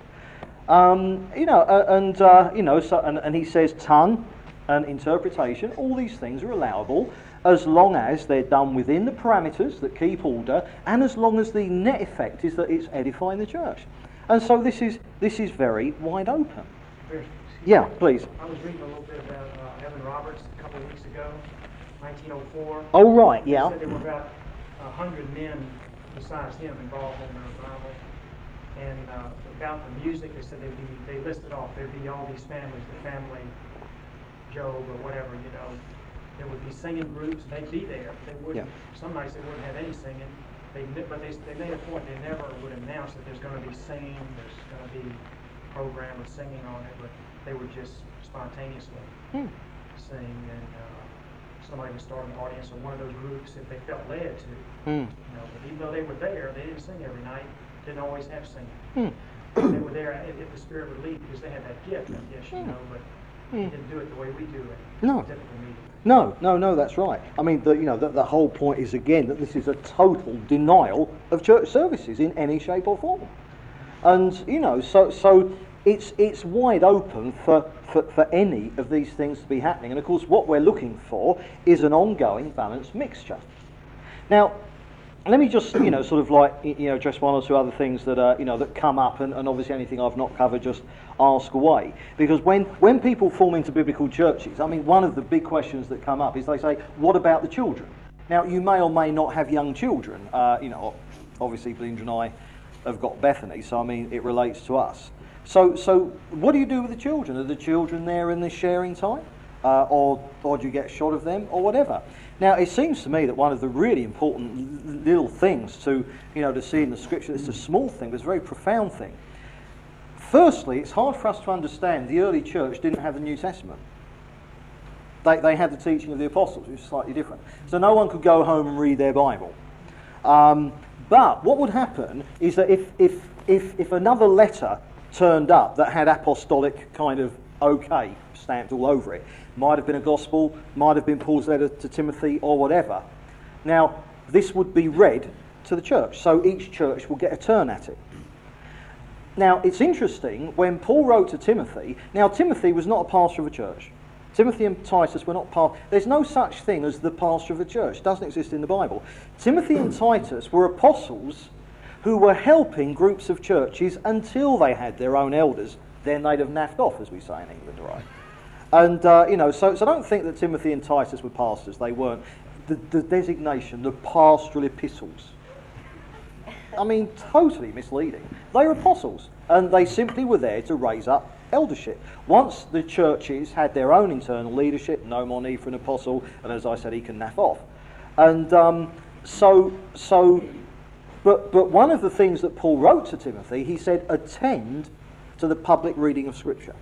Um, you know, uh, and uh, you know, so, and, and he says tongue and interpretation. All these things are allowable as long as they're done within the parameters that keep order, and as long as the net effect is that it's edifying the church. And so this is this is very wide open. Yeah, please. I was reading a little bit about uh, Evan Roberts a couple of weeks ago, 1904. Oh, right, They yeah. said there were about hundred men besides him involved in the revival. And uh, about the music, they said they'd be, they listed off, there'd be all these families, the family, Job or whatever, you know. There would be singing groups, they'd be there. They wouldn't, some nights they wouldn't have any singing. They, but they, they made a point, they never would announce that there's gonna be singing, there's gonna be a program with singing on it, but they would just spontaneously Hmm. sing and, uh, somebody would start an audience or one of those groups if they felt led to. Hmm. You know, but even though they were there, they didn't sing every night, didn't always have singing. Hmm. They were there if, if the Spirit would lead, because they had that gift, I guess, you know, but Hmm. didn't do it the way we do it. No. No, no, no, that's right. I mean, the, you know, the, the whole point is again that this is a total denial of church services in any shape or form. And, you know, so, so it's, it's wide open for, for, for any of these things to be happening. And of course, what we're looking for is an ongoing balanced mixture. Now, let me just, you know, sort of like, you know, address one or two other things that, uh, you know, that come up, and, and obviously anything I've not covered, just ask away. Because when, when people form into biblical churches, I mean, one of the big questions that come up is they say, what about the children? Now, you may or may not have young children. Uh, you know, obviously, Belinda and I have got Bethany, so I mean, it relates to us. So, so what do you do with the children? Are the children there in the sharing time? uh, or, or do you get shot of them, or whatever. Now, it seems to me that one of the really important little things to, you know, to see in the scripture, it's a small thing, but it's a very profound thing. Firstly, it's hard for us to understand the early church didn't have the New Testament. They, they had the teaching of the apostles, which is slightly different. So no one could go home and read their Bible. Um, but what would happen is that if, if, if, if another letter turned up that had apostolic kind of okay stamped all over it, might have been a gospel, might have been Paul's letter to Timothy, or whatever. Now, this would be read to the church, so each church will get a turn at it. Now, it's interesting when Paul wrote to Timothy. Now, Timothy was not a pastor of a church. Timothy and Titus were not part. There's no such thing as the pastor of a church. It doesn't exist in the Bible. Timothy and Titus were apostles who were helping groups of churches until they had their own elders. Then they'd have naffed off, as we say in England, right? And uh, you know, so so don't think that Timothy and Titus were pastors. They weren't. The, the designation, the pastoral epistles. I mean, totally misleading. They were apostles, and they simply were there to raise up eldership. Once the churches had their own internal leadership, no more need for an apostle, and as I said, he can naff off. And um, so, so, but but one of the things that Paul wrote to Timothy, he said, attend to the public reading of Scripture.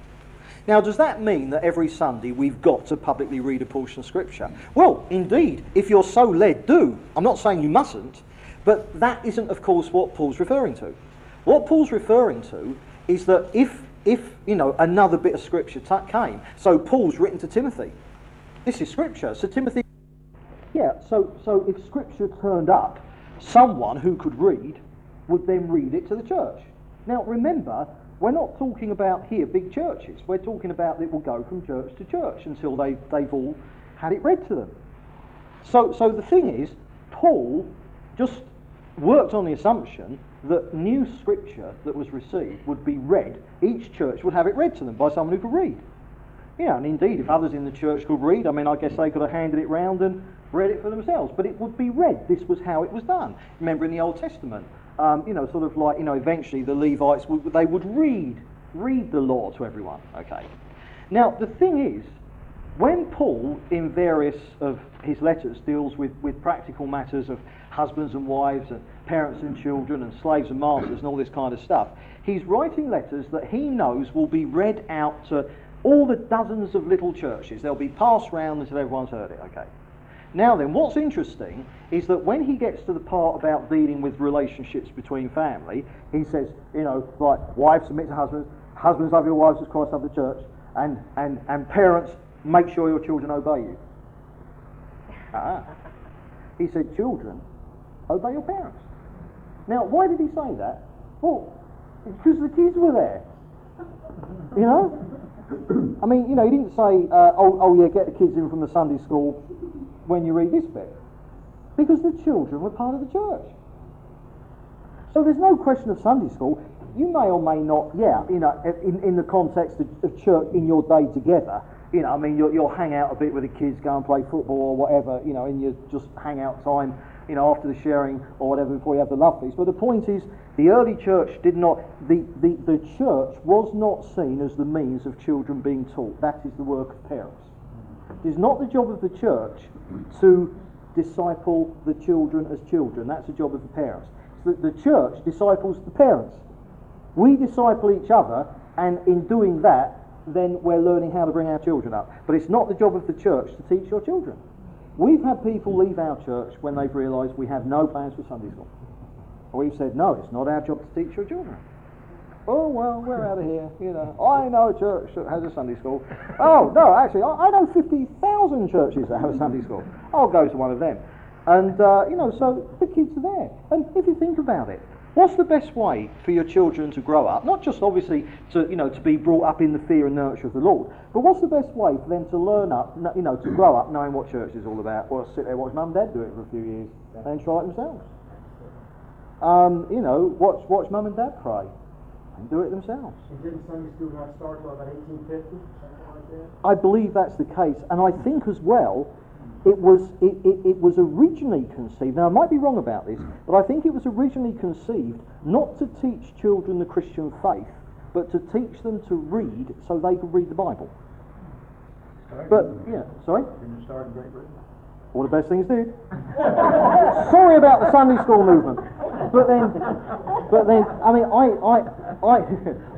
Now, does that mean that every Sunday we've got to publicly read a portion of Scripture? Well, indeed, if you're so led, do. I'm not saying you mustn't, but that isn't, of course, what Paul's referring to. What Paul's referring to is that if, if you know, another bit of Scripture t- came, so Paul's written to Timothy. This is Scripture. So Timothy, yeah. So so if Scripture turned up, someone who could read would then read it to the church. Now remember, we're not talking about here big churches. We're talking about it will go from church to church until they, they've all had it read to them. So, so the thing is, Paul just worked on the assumption that new scripture that was received would be read. Each church would have it read to them by someone who could read. Yeah, and indeed, if others in the church could read, I mean, I guess they could have handed it round and read it for themselves. But it would be read. This was how it was done. Remember in the Old Testament, um, you know, sort of like, you know, eventually the Levites, would, they would read, read the law to everyone. Okay. Now, the thing is, when Paul, in various of his letters, deals with, with practical matters of husbands and wives and parents and children and slaves and masters and all this kind of stuff, he's writing letters that he knows will be read out to all the dozens of little churches. They'll be passed round until everyone's heard it, okay? Now then, what's interesting is that when he gets to the part about dealing with relationships between family, he says, you know, like, wives submit to husbands, husbands love your wives as Christ loved the church, and, and, and parents, make sure your children obey you. Ah. He said, children, obey your parents. Now, why did he say that? Well, because the kids were there. You know? I mean, you know, he didn't say, uh, oh, oh, yeah, get the kids in from the Sunday school when you read this bit. Because the children were part of the church. So there's no question of Sunday school. You may or may not, yeah, you know, in, in the context of, of church in your day together, you know, I mean, you'll, you'll hang out a bit with the kids, go and play football or whatever, you know, in your just hang out time, you know, after the sharing or whatever before you have the love feast. But the point is, the early church did not, the, the, the church was not seen as the means of children being taught. That is the work of parents. It is not the job of the church to disciple the children as children. That's the job of the parents. So the church disciples the parents. We disciple each other, and in doing that, then we're learning how to bring our children up. But it's not the job of the church to teach your children. We've had people leave our church when they've realised we have no plans for Sunday school. We've said, no, it's not our job to teach your children. Oh, well, we're out of here, you know. I know a church that has a Sunday school. Oh, no, actually, I, I know 50,000 churches that have a Sunday school. I'll go to one of them. And, uh, you know, so the kids are there. And if you think about it, what's the best way for your children to grow up? Not just obviously to, you know, to be brought up in the fear and nurture of the Lord, but what's the best way for them to learn up, you know, to grow up knowing what church is all about? Or sit there and watch mum and dad do it for a few years and try it themselves. Um, you know, watch, watch mum and dad pray and do it themselves. And didn't Sunday school not start till about 1850, like? I believe that's the case, and I think as well, it was it, it, it, was originally conceived. Now I might be wrong about this, but I think it was originally conceived not to teach children the Christian faith, but to teach them to read so they could read the Bible. But yeah, sorry. Didn't it start in Great Britain? All the best things did. Sorry about the Sunday school movement, but then, but then, I mean, I, I, I,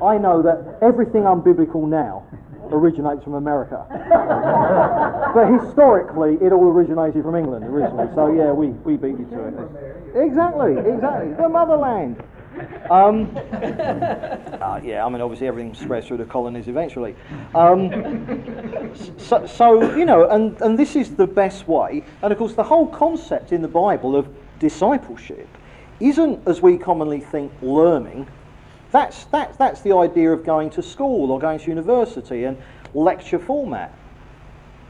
I know that everything unbiblical now originates from America. but historically, it all originated from England originally. So yeah, we, we beat you to it. Exactly, exactly. The motherland. Um, uh, yeah, I mean, obviously everything spreads through the colonies eventually. Um, so, so, you know, and, and this is the best way. And of course, the whole concept in the Bible of discipleship isn't, as we commonly think, learning. That's, that's, that's the idea of going to school or going to university and lecture format.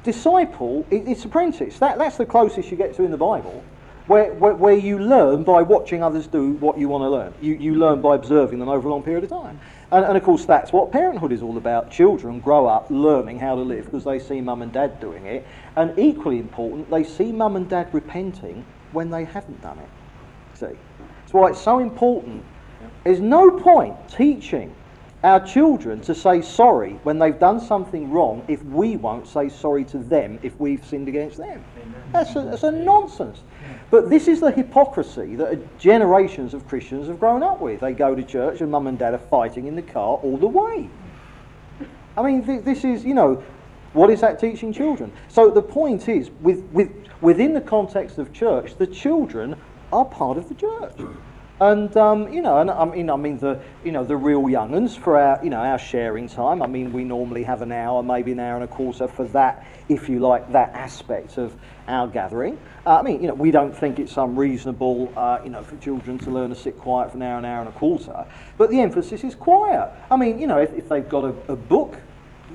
Disciple, it, it's apprentice. That, that's the closest you get to in the Bible where, where, where, you learn by watching others do what you want to learn. You, you learn by observing them over a long period of time. And, and of course, that's what parenthood is all about. Children grow up learning how to live because they see mum and dad doing it. And equally important, they see mum and dad repenting when they haven't done it. See? That's why it's so important. There's no point teaching our children to say sorry when they've done something wrong if we won't say sorry to them if we've sinned against them. That's a, that's a nonsense. But this is the hypocrisy that generations of Christians have grown up with. They go to church and mum and dad are fighting in the car all the way. I mean, th- this is, you know, what is that teaching children? So the point is, with, with, within the context of church, the children are part of the church. And um, you know, and I mean, I mean the you know the real young uns for our you know our sharing time. I mean, we normally have an hour, maybe an hour and a quarter for that, if you like, that aspect of our gathering. Uh, I mean, you know, we don't think it's unreasonable, uh, you know, for children to learn to sit quiet for an hour, an hour and a quarter. But the emphasis is quiet. I mean, you know, if, if they've got a, a book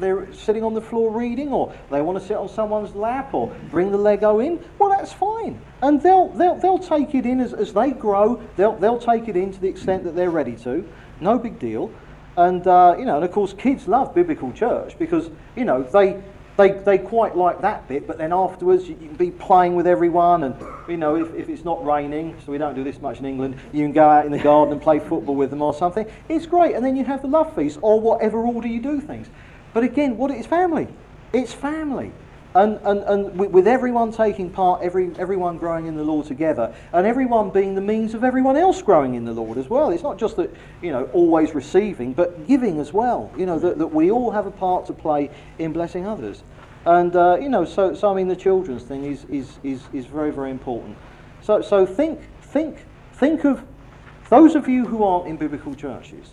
they're sitting on the floor reading, or they want to sit on someone's lap, or bring the Lego in, well, that's fine. And they'll, they'll, they'll take it in as, as they grow, they'll, they'll take it in to the extent that they're ready to. No big deal. And, uh, you know, and of course, kids love biblical church because, you know, they, they, they quite like that bit, but then afterwards you, you, can be playing with everyone, and you know if, if it's not raining, so we don't do this much in England, you can go out in the garden and play football with them or something. It's great, and then you have the love feast or whatever order you do things. But again, what is family? It's family. And, and, and with everyone taking part, every, everyone growing in the Lord together, and everyone being the means of everyone else growing in the Lord as well. It's not just that, you know, always receiving, but giving as well. You know, that, that we all have a part to play in blessing others. And, uh, you know, so, so I mean, the children's thing is, is, is, is very, very important. So, so think, think, think of those of you who aren't in biblical churches.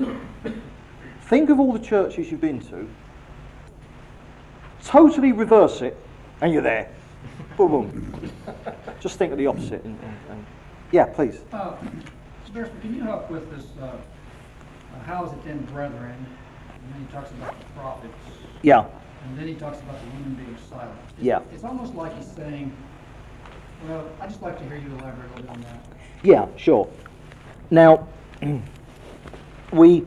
think of all the churches you've been to totally reverse it, and you're there. boom, boom. Just think of the opposite. And, and, and yeah, please. Uh, Beresford, can you help with this? Uh, uh, how is it then, brethren? And then he talks about the prophets. Yeah. And then he talks about the women being silent. It's, yeah. It's almost like he's saying, well, I'd just like to hear you elaborate a little bit on that. Yeah, sure. Now, we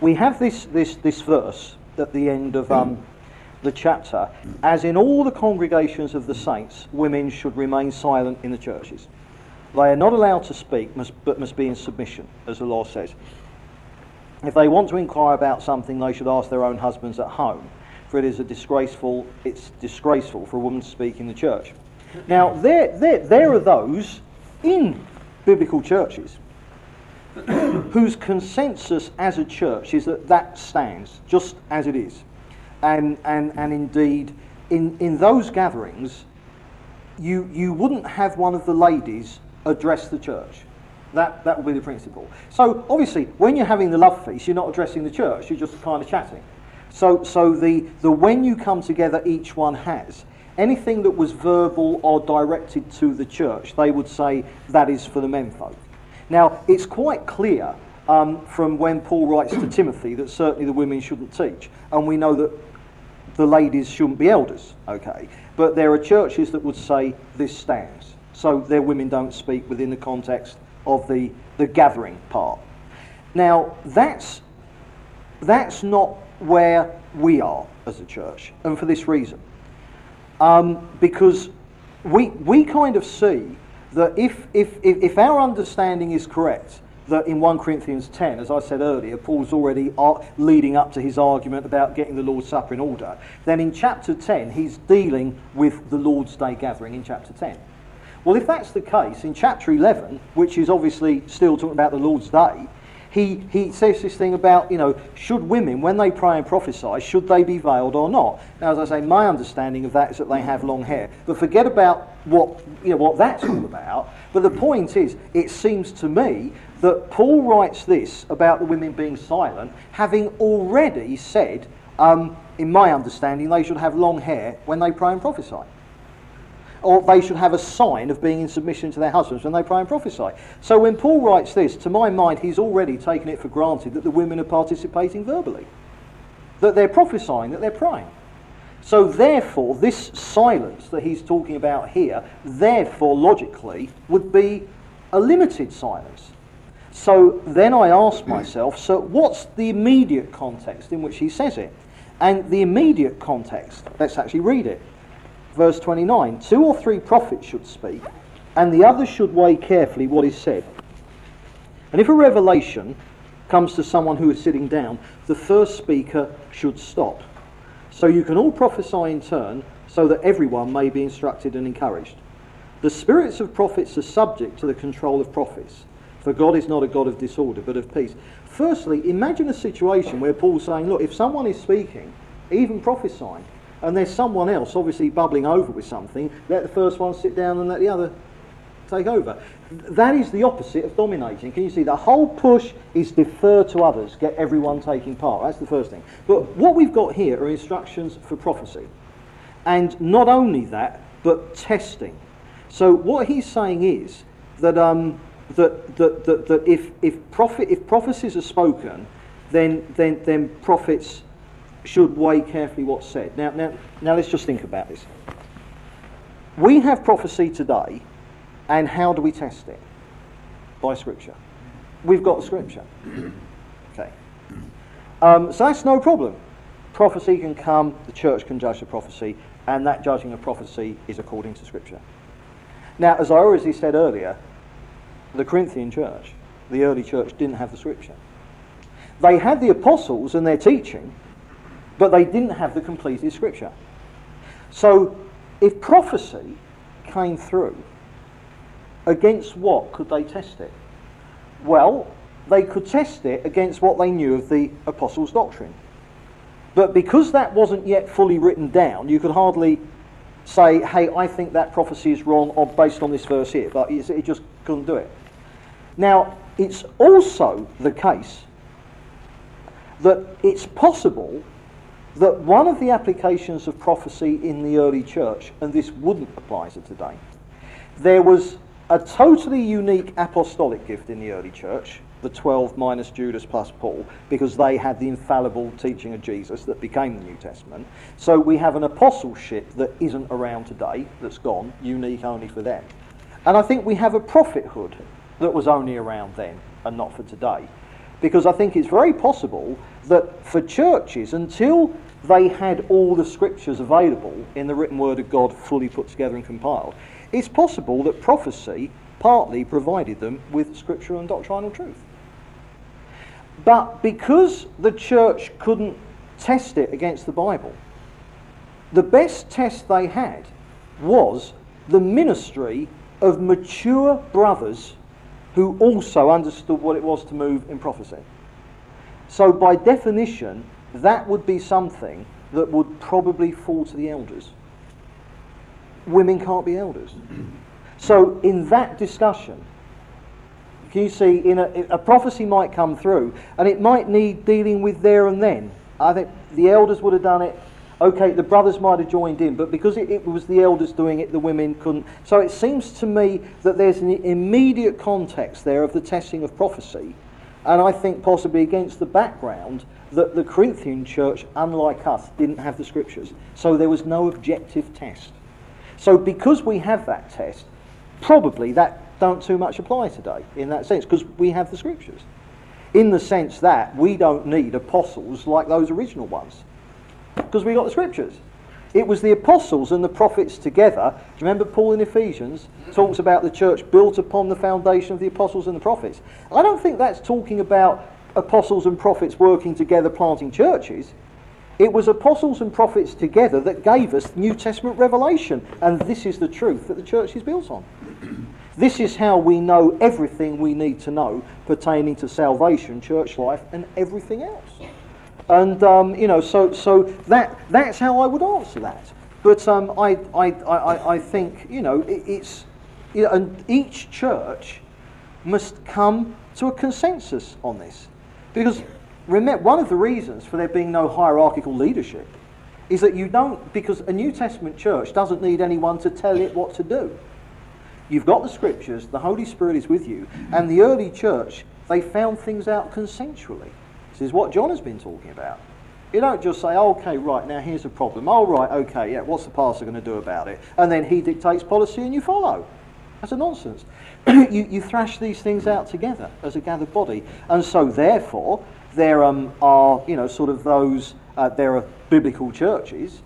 we have this this this verse at the end of um, the chapter, as in all the congregations of the saints, women should remain silent in the churches. They are not allowed to speak, but must be in submission, as the law says. If they want to inquire about something, they should ask their own husbands at home, for it is a disgraceful, it's disgraceful for a woman to speak in the church. Now, there, there, there are those in biblical churches whose consensus as a church is that that stands just as it is. And, and, and indeed, in, in those gatherings, you, you wouldn't have one of the ladies address the church. That, that would be the principle. So, obviously, when you're having the love feast, you're not addressing the church, you're just kind of chatting. So, so the, the when you come together, each one has. Anything that was verbal or directed to the church, they would say that is for the menfolk. Now, it's quite clear um, from when Paul writes to Timothy that certainly the women shouldn't teach, and we know that the ladies shouldn't be elders, okay? But there are churches that would say this stands. So their women don't speak within the context of the, the gathering part. Now, that's, that's not where we are as a church, and for this reason. Um, because we, we kind of see that if, if, if, if our understanding is correct, that in 1 Corinthians 10, as I said earlier, Paul's already leading up to his argument about getting the Lord's Supper in order, then in chapter 10, he's dealing with the Lord's Day gathering in chapter 10. Well, if that's the case, in chapter 11, which is obviously still talking about the Lord's Day, he, he says this thing about, you know, should women, when they pray and prophesy, should they be veiled or not? Now, as I say, my understanding of that is that they have long hair. But forget about what, you know, what that's all about. But the point is, it seems to me that Paul writes this about the women being silent, having already said, um, in my understanding, they should have long hair when they pray and prophesy or they should have a sign of being in submission to their husbands when they pray and prophesy. So when Paul writes this, to my mind, he's already taken it for granted that the women are participating verbally, that they're prophesying, that they're praying. So therefore, this silence that he's talking about here, therefore, logically, would be a limited silence. So then I ask myself, so what's the immediate context in which he says it? And the immediate context, let's actually read it verse 29 Two or three prophets should speak, and the others should weigh carefully what is said. And if a revelation comes to someone who is sitting down, the first speaker should stop. So you can all prophesy in turn, so that everyone may be instructed and encouraged. The spirits of prophets are subject to the control of prophets, for God is not a God of disorder, but of peace. Firstly, imagine a situation where Paul's saying, Look, if someone is speaking, even prophesying, and there's someone else obviously bubbling over with something, let the first one sit down and let the other take over. That is the opposite of dominating. Can you see? The whole push is defer to others, get everyone taking part. That's the first thing. But what we've got here are instructions for prophecy. And not only that, but testing. So what he's saying is that, um, that, that, that, that if, if, prophet, if prophecies are spoken, then, then, then prophets should weigh carefully what's said. Now, now, now let's just think about this. We have prophecy today, and how do we test it? By Scripture. We've got Scripture. Okay. Um, so that's no problem. Prophecy can come, the church can judge the prophecy, and that judging of prophecy is according to Scripture. Now, as I already said earlier, the Corinthian church, the early church, didn't have the Scripture. They had the apostles and their teaching, but they didn't have the completed scripture. So, if prophecy came through, against what could they test it? Well, they could test it against what they knew of the apostles' doctrine. But because that wasn't yet fully written down, you could hardly say, hey, I think that prophecy is wrong or based on this verse here, but it just couldn't do it. Now, it's also the case that it's possible that one of the applications of prophecy in the early church, and this wouldn't apply to today, there was a totally unique apostolic gift in the early church, the 12 minus Judas plus Paul, because they had the infallible teaching of Jesus that became the New Testament. So we have an apostleship that isn't around today, that's gone, unique only for them. And I think we have a prophethood that was only around then and not for today. Because I think it's very possible that for churches, until they had all the scriptures available in the written word of God fully put together and compiled. It's possible that prophecy partly provided them with scriptural and doctrinal truth. But because the church couldn't test it against the Bible, the best test they had was the ministry of mature brothers who also understood what it was to move in prophecy. So, by definition, that would be something that would probably fall to the elders. Women can't be elders. So, in that discussion, can you see, in a, a prophecy might come through, and it might need dealing with there and then. I think the elders would have done it. Okay, the brothers might have joined in, but because it, it was the elders doing it, the women couldn't. So it seems to me that there's an immediate context there of the testing of prophecy, and I think possibly against the background that the Corinthian church, unlike us, didn't have the scriptures. So there was no objective test. So because we have that test, probably that don't too much apply today in that sense because we have the scriptures. In the sense that we don't need apostles like those original ones because we got the scriptures. It was the apostles and the prophets together. Do you remember Paul in Ephesians talks about the church built upon the foundation of the apostles and the prophets? I don't think that's talking about apostles and prophets working together planting churches. It was apostles and prophets together that gave us New Testament revelation, and this is the truth that the church is built on. This is how we know everything we need to know pertaining to salvation, church life, and everything else. And um, you know, so so that that's how I would answer that. But um, I, I, I, I think you know it, it's you know, and each church must come to a consensus on this, because remember one of the reasons for there being no hierarchical leadership is that you don't because a New Testament church doesn't need anyone to tell it what to do. You've got the scriptures, the Holy Spirit is with you, and the early church, they found things out consensually. This is what John has been talking about. You don't just say, oh, okay, right, now here's a problem. Oh, right, okay, yeah, what's the pastor going to do about it? And then he dictates policy and you follow. That's a nonsense. you, you thrash these things out together as a gathered body. And so, therefore, there um, are, you know, sort of those, uh, there are biblical churches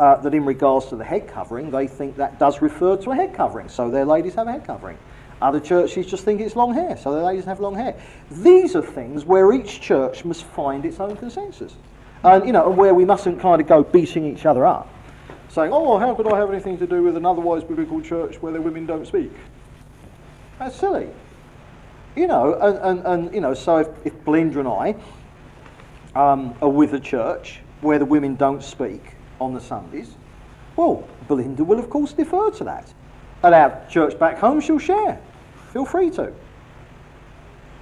uh, that in regards to the head covering, they think that does refer to a head covering, so their ladies have a head covering. Other churches just think it's long hair, so their ladies have long hair. These are things where each church must find its own consensus, and you know, where we mustn't kind of go beating each other up, saying, "Oh, how could I have anything to do with an otherwise biblical church where the women don't speak?" That's silly, you know. And, and, and you know, so if, if Belinda and I um, are with a church where the women don't speak, on the Sundays, well, Belinda will of course defer to that. At our church back home, she'll share. Feel free to.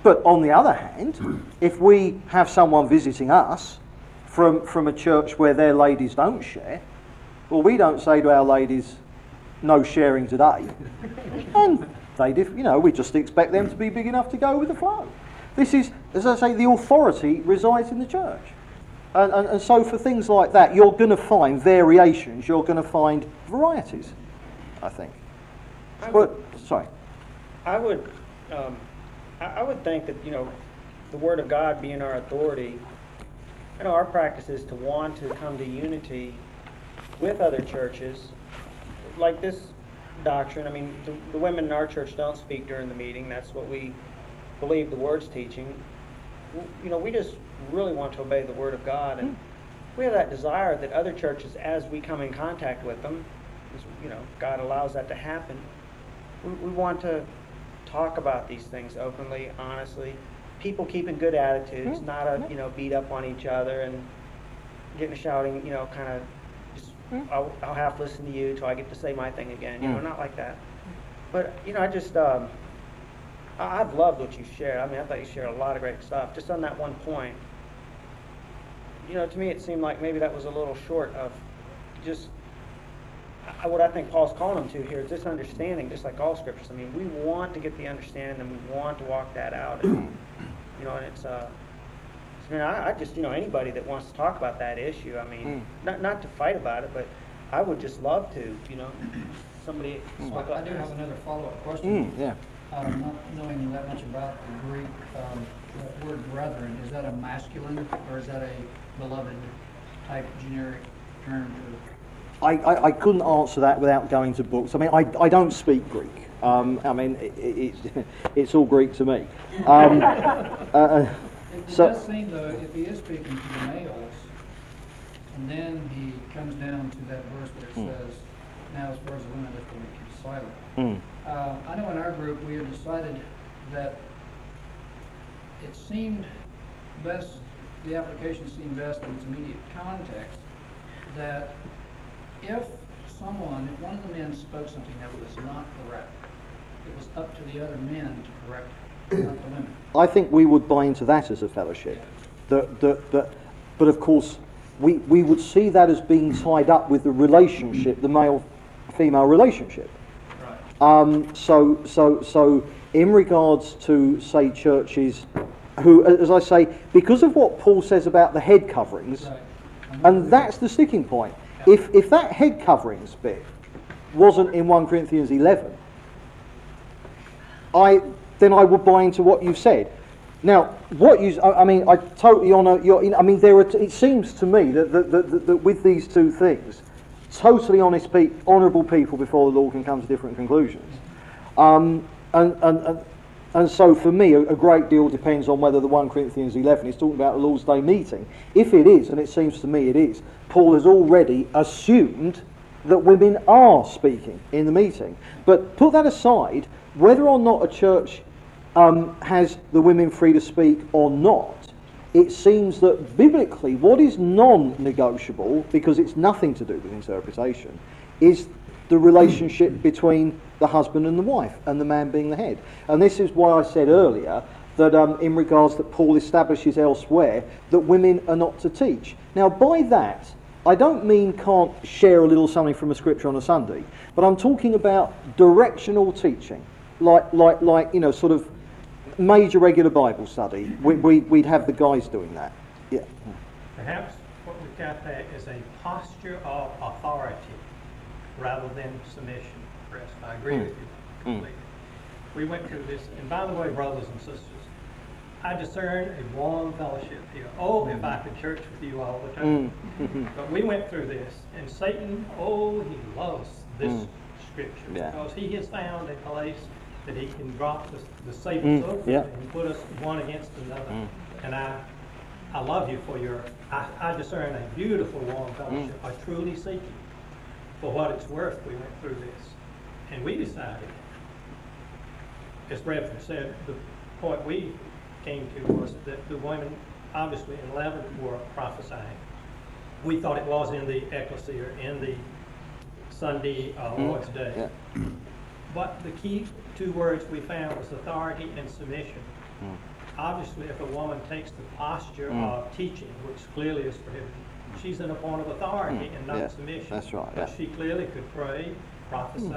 But on the other hand, if we have someone visiting us from, from a church where their ladies don't share, well, we don't say to our ladies, no sharing today. and they, you know, we just expect them to be big enough to go with the flow. This is, as I say, the authority resides in the church. And, and, and so for things like that, you're going to find variations, you're going to find varieties, I think. I Well, would, sorry. I would, um, I, I would think that, you know, the Word of God being our authority, I know our practice is to want to come to unity with other churches, like this doctrine. I mean, the, the women in our church don't speak during the meeting. That's what we believe the Word's teaching. W- You know, we just really want to obey the Word of God, and we have that desire that other churches, as we come in contact with them, you know, God allows that to happen. We, we want to talk about these things openly, honestly. People keeping good attitudes, Mm, not a yeah. you know beat up on each other and getting shouting, you know, kind of just Mm. I'll, I'll half listen to you till I get to say my thing again. You know, Mm. not like that. But you know, I just um, I've loved what you shared. I mean, I thought you shared a lot of great stuff. Just on that one point, you know, to me it seemed like maybe that was a little short of just I, what I think Paul's calling them to here is this understanding, just like all scriptures. I mean, we want to get the understanding and we want to walk that out. And, you know, and it's, uh, I mean, I, I just, you know, anybody that wants to talk about that issue, I mean, Mm. not, not to fight about it, but I would just love to, you know, somebody So spoke I up do have another follow-up question. Mm, yeah. Uh, not knowing that much about the Greek, um, that word brethren, is that a masculine or is that a beloved? type generic term to I, I, I couldn't answer that without going to books. I mean, I, I don't speak Greek. Um, I mean, it, it, it's, it's all Greek to me. Um, uh, uh, It, So- does seem though, if he is speaking to the males, and then he comes down to that verse where it Hmm. says, now as far as the women, if we keep silent. mm, Uh, I know in our group, we had decided that it seemed best, the application seemed best in its immediate context, that if someone, if one of the men spoke something that was not correct, it was up to the other men to correct it, not the women. I think we would buy into that as a fellowship. That, that, that, but of course, we, we would see that as being tied up with the relationship, the male-female relationship. Right. Um, so, so, so, in regards to, say, churches who, as I say, because of what Paul says about the head coverings, Right. and that's the sticking point. If, if that head coverings bit wasn't in 1 Corinthians 11, I, then I would buy into what you've said. Now, what you, I, mean, I totally honour your, I mean, there are, it seems to me that, that, that, that, that with these two things, totally honest, pe- honourable people before the Lord can come to different conclusions. Um, and, and, and, and so for me, a, a great deal depends on whether the 1 Corinthians 11 is talking about the Lord's Day meeting. If it is, and it seems to me it is, Paul has already assumed that women are speaking in the meeting. But put that aside, whether or not a church um, has the women free to speak or not, it seems that biblically, what is non negotiable, because it's nothing to do with interpretation, is the relationship between the husband and the wife, and the man being the head. And this is why I said earlier that, um, in regards that Paul establishes elsewhere, that women are not to teach. Now, by that, I don't mean can't share a little something from a scripture on a Sunday, but I'm talking about directional teaching, like, like, like you know, sort of major regular Bible study. We, we, we'd have the guys doing that. Yeah. Perhaps what we've got there is a posture of authority rather than submission. Chris, I agree with you completely. We went through this, and by the way, brothers and sisters, I discern a warm fellowship here. Oh, if I could church with you all the time. Mm. But we went through this, and Satan, oh, he loves this Mm. scripture Yeah. because he has found a place that he can drop the, the saber Mm, so yeah. and put us one against another. And I, I love you for your, I, I discern a beautiful warm fellowship. I truly seek you. For what it's worth, we went through this. And we decided, as Bradford said, the point we came to was that the women, obviously in 11, were prophesying. We thought it was in the ecclesia, in the Sunday uh, Mm. Lord's Day. Yeah. But the key two words we found was authority and submission. Mm. Obviously, if a woman takes the posture Mm. of teaching, which clearly is prohibited, she's in a point of authority Mm, and not yeah, submission. that's right, But she clearly could pray, prophesy,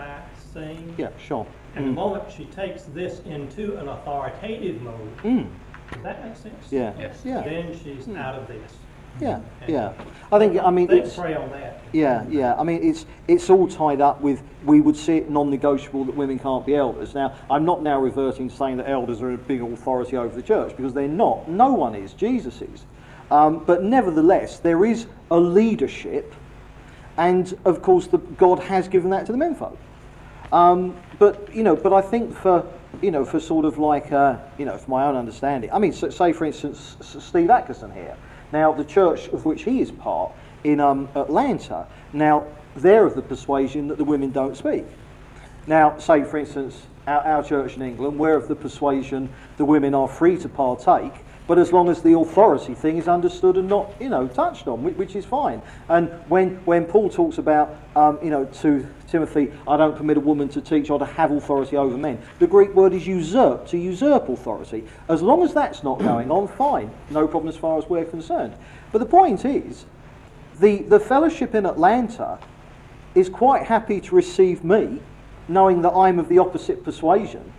sing. Yeah, sure. And the Mm. moment she takes this into an authoritative mode, Mm. does that make sense? Yeah. Yes. Yeah. Then she's out of this. Yeah. And Yeah. I think. I mean, Let's it's. pray on that. Yeah, yeah. I mean, it's it's all tied up with we would see it non-negotiable that women can't be elders. Now, I'm not now reverting to saying that elders are a big authority over the church because they're not. No one is. Jesus is. Um, but nevertheless, there is a leadership, and of course, the, God has given that to the menfolk. Um, but you know, but I think for you know, for sort of like uh, you know, for my own understanding. I mean, so, say for instance, Steve Atkinson here. Now, the church of which he is part in um, Atlanta. Now, they're of the persuasion that the women don't speak. Now, say for instance, our, our church in England, we're of the persuasion the women are free to partake, but as long as the authority thing is understood and not, you know, touched on, which, is fine. And when, when Paul talks about, um, you know, to Timothy, I don't permit a woman to teach or to have authority over men, the Greek word is usurp, to usurp authority. As long as that's not going on, fine, no problem as far as we're concerned. But the point is, the, the fellowship in Atlanta is quite happy to receive me, knowing that I'm of the opposite persuasion.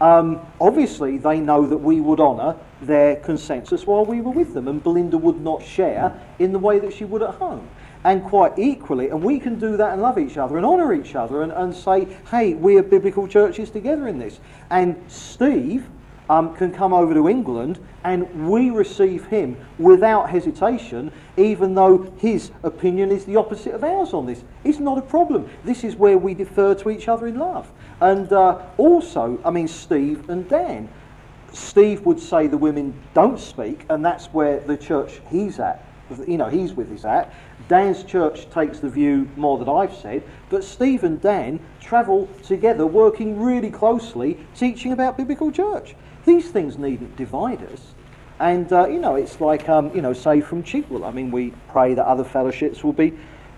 Um, obviously, they know that we would honour their consensus while we were with them, and Belinda would not share in the way that she would at home. And quite equally, and we can do that and love each other and honour each other and, and say, hey, we are biblical churches together in this. And Steve um, can come over to England and we receive him without hesitation, even though his opinion is the opposite of ours on this. It's not a problem. This is where we defer to each other in love. And uh, also, I mean, Steve and Dan. Steve would say the women don't speak, and that's where the church he's at, you know, he's with is at. Dan's church takes the view more that I've said, but Steve and Dan travel together, working really closely, teaching about biblical church. These things needn't divide us. And, uh, you know, it's like, um, you know, say from Chigwell. I mean, we pray that other fellowships will be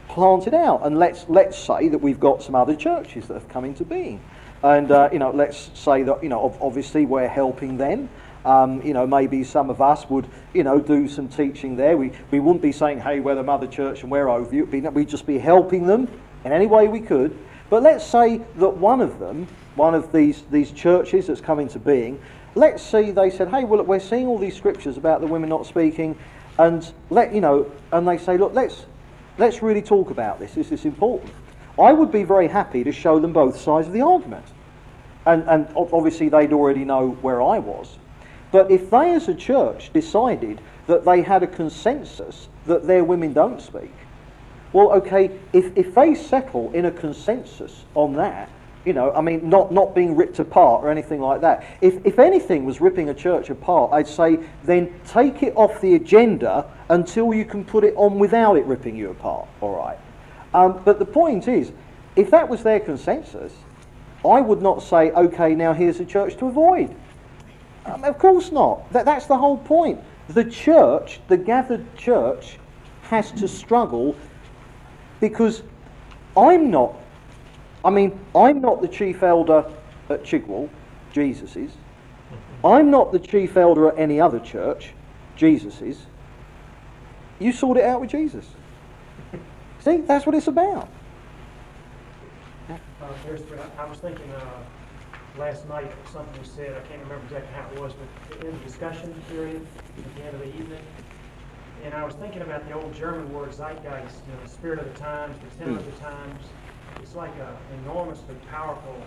planted out. And let's, let's say that we've got some other churches that have come into being. And, uh, you know, let's say that, you know, obviously we're helping them. Um, you know, maybe some of us would, you know, do some teaching there. We, we wouldn't be saying, hey, we're the mother church and we're over you. We'd just be helping them in any way we could. But let's say that one of them, one of these, these churches that's come into being, let's see they said, hey, well, look, we're seeing all these scriptures about the women not speaking, and let you know, and they say, look, let's let's really talk about this. This is important. I would be very happy to show them both sides of the argument. And, and obviously, they'd already know where I was. But if they, as a church, decided that they had a consensus that their women don't speak, well, okay, if, if they settle in a consensus on that, you know, I mean, not, not being ripped apart or anything like that. If, if anything was ripping a church apart, I'd say then take it off the agenda until you can put it on without it ripping you apart, all right? Um, but the point is, if that was their consensus, I would not say, okay, now here's a church to avoid. Um, of course not. That, that's the whole point. The church, the gathered church, has to struggle because I'm not, I mean, I'm not the chief elder at Chigwell, Jesus is. I'm not the chief elder at any other church, Jesus is. You sort it out with Jesus. See, that's what it's about. Uh, I was thinking uh, last night something was said. I can't remember exactly how it was, but in the discussion period at the end of the evening, and I was thinking about the old German word Zeitgeist, you know, the spirit of the times, the tenor of the times. It's like an enormously powerful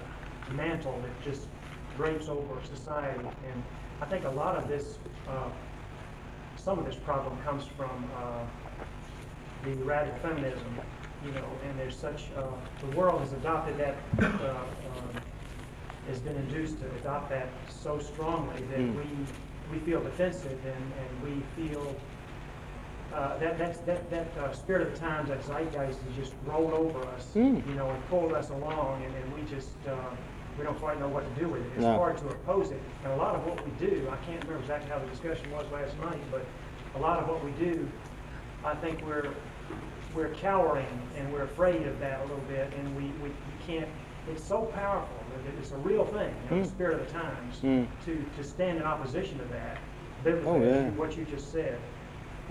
mantle that just drapes over society, and I think a lot of this, uh, some of this problem comes from uh, the radical feminism you know, and there's such, uh, the world has adopted that, uh, um, has been induced to adopt that so strongly that Mm. we, we feel defensive and, and we feel, uh, that, that's, that, that uh, spirit of the times, that zeitgeist has just rolled over us, Mm. you know, and pulled us along and, and we just, uh, we don't quite know what to do with it. It's No. hard to oppose it. And a lot of what we do, I can't remember exactly how the discussion was last night, but a lot of what we do, I think we're, we're cowering and we're afraid of that a little bit, and we, we, can't. It's so powerful that it's a real thing, you know, the Mm. spirit of the times, Mm. to, to stand in opposition to that. Biblically, Oh, yeah. what you just said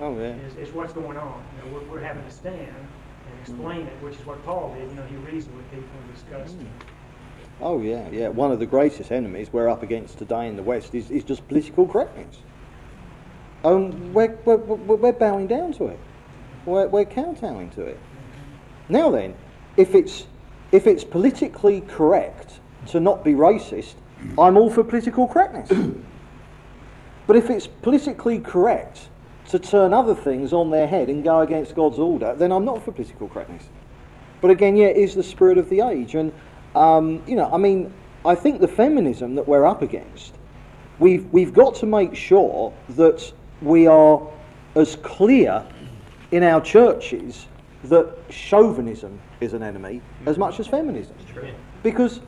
Oh, yeah. is, is what's going on. You know, we're, we're having to stand and explain it, which is what Paul did. You know, he reasoned with people and discussed. Mm. Oh, yeah, yeah. One of the greatest enemies we're up against today in the West is, is just political correctness. Um, we're, we're we're bowing down to it. We're, we're kowtowing to it. Now then, if it's, if it's politically correct to not be racist, I'm all for political correctness. but if it's politically correct to turn other things on their head and go against God's order, then I'm not for political correctness. But again, yeah, it is the spirit of the age. And, um, you know, I mean, I think the feminism that we're up against, we've, we've got to make sure that we are as clear in our churches that chauvinism is an enemy as much as feminism. Because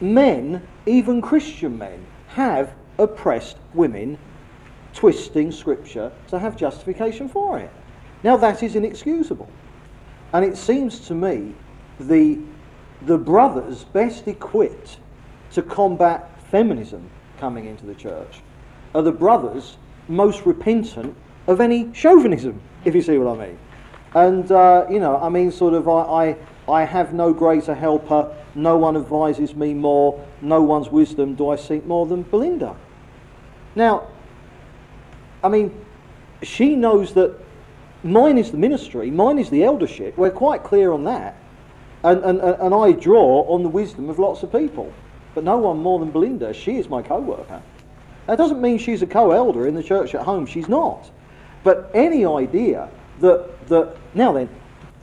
men, even Christian men, have oppressed women, twisting scripture to have justification for it. Now that is inexcusable. And it seems to me the, the brothers best equipped to combat feminism coming into the church are the brothers most repentant of any chauvinism, if you see what I mean. And, uh, you know, I mean, sort of, I, I, I have no greater helper, no one advises me more, no one's wisdom do I seek more than Belinda. Now, I mean, she knows that mine is the ministry, mine is the eldership. We're quite clear on that. And, and, and I draw on the wisdom of lots of people. But no one more than Belinda. She is my co worker. That doesn't mean she's a co-elder in the church at home. She's not. But any idea that, that now then,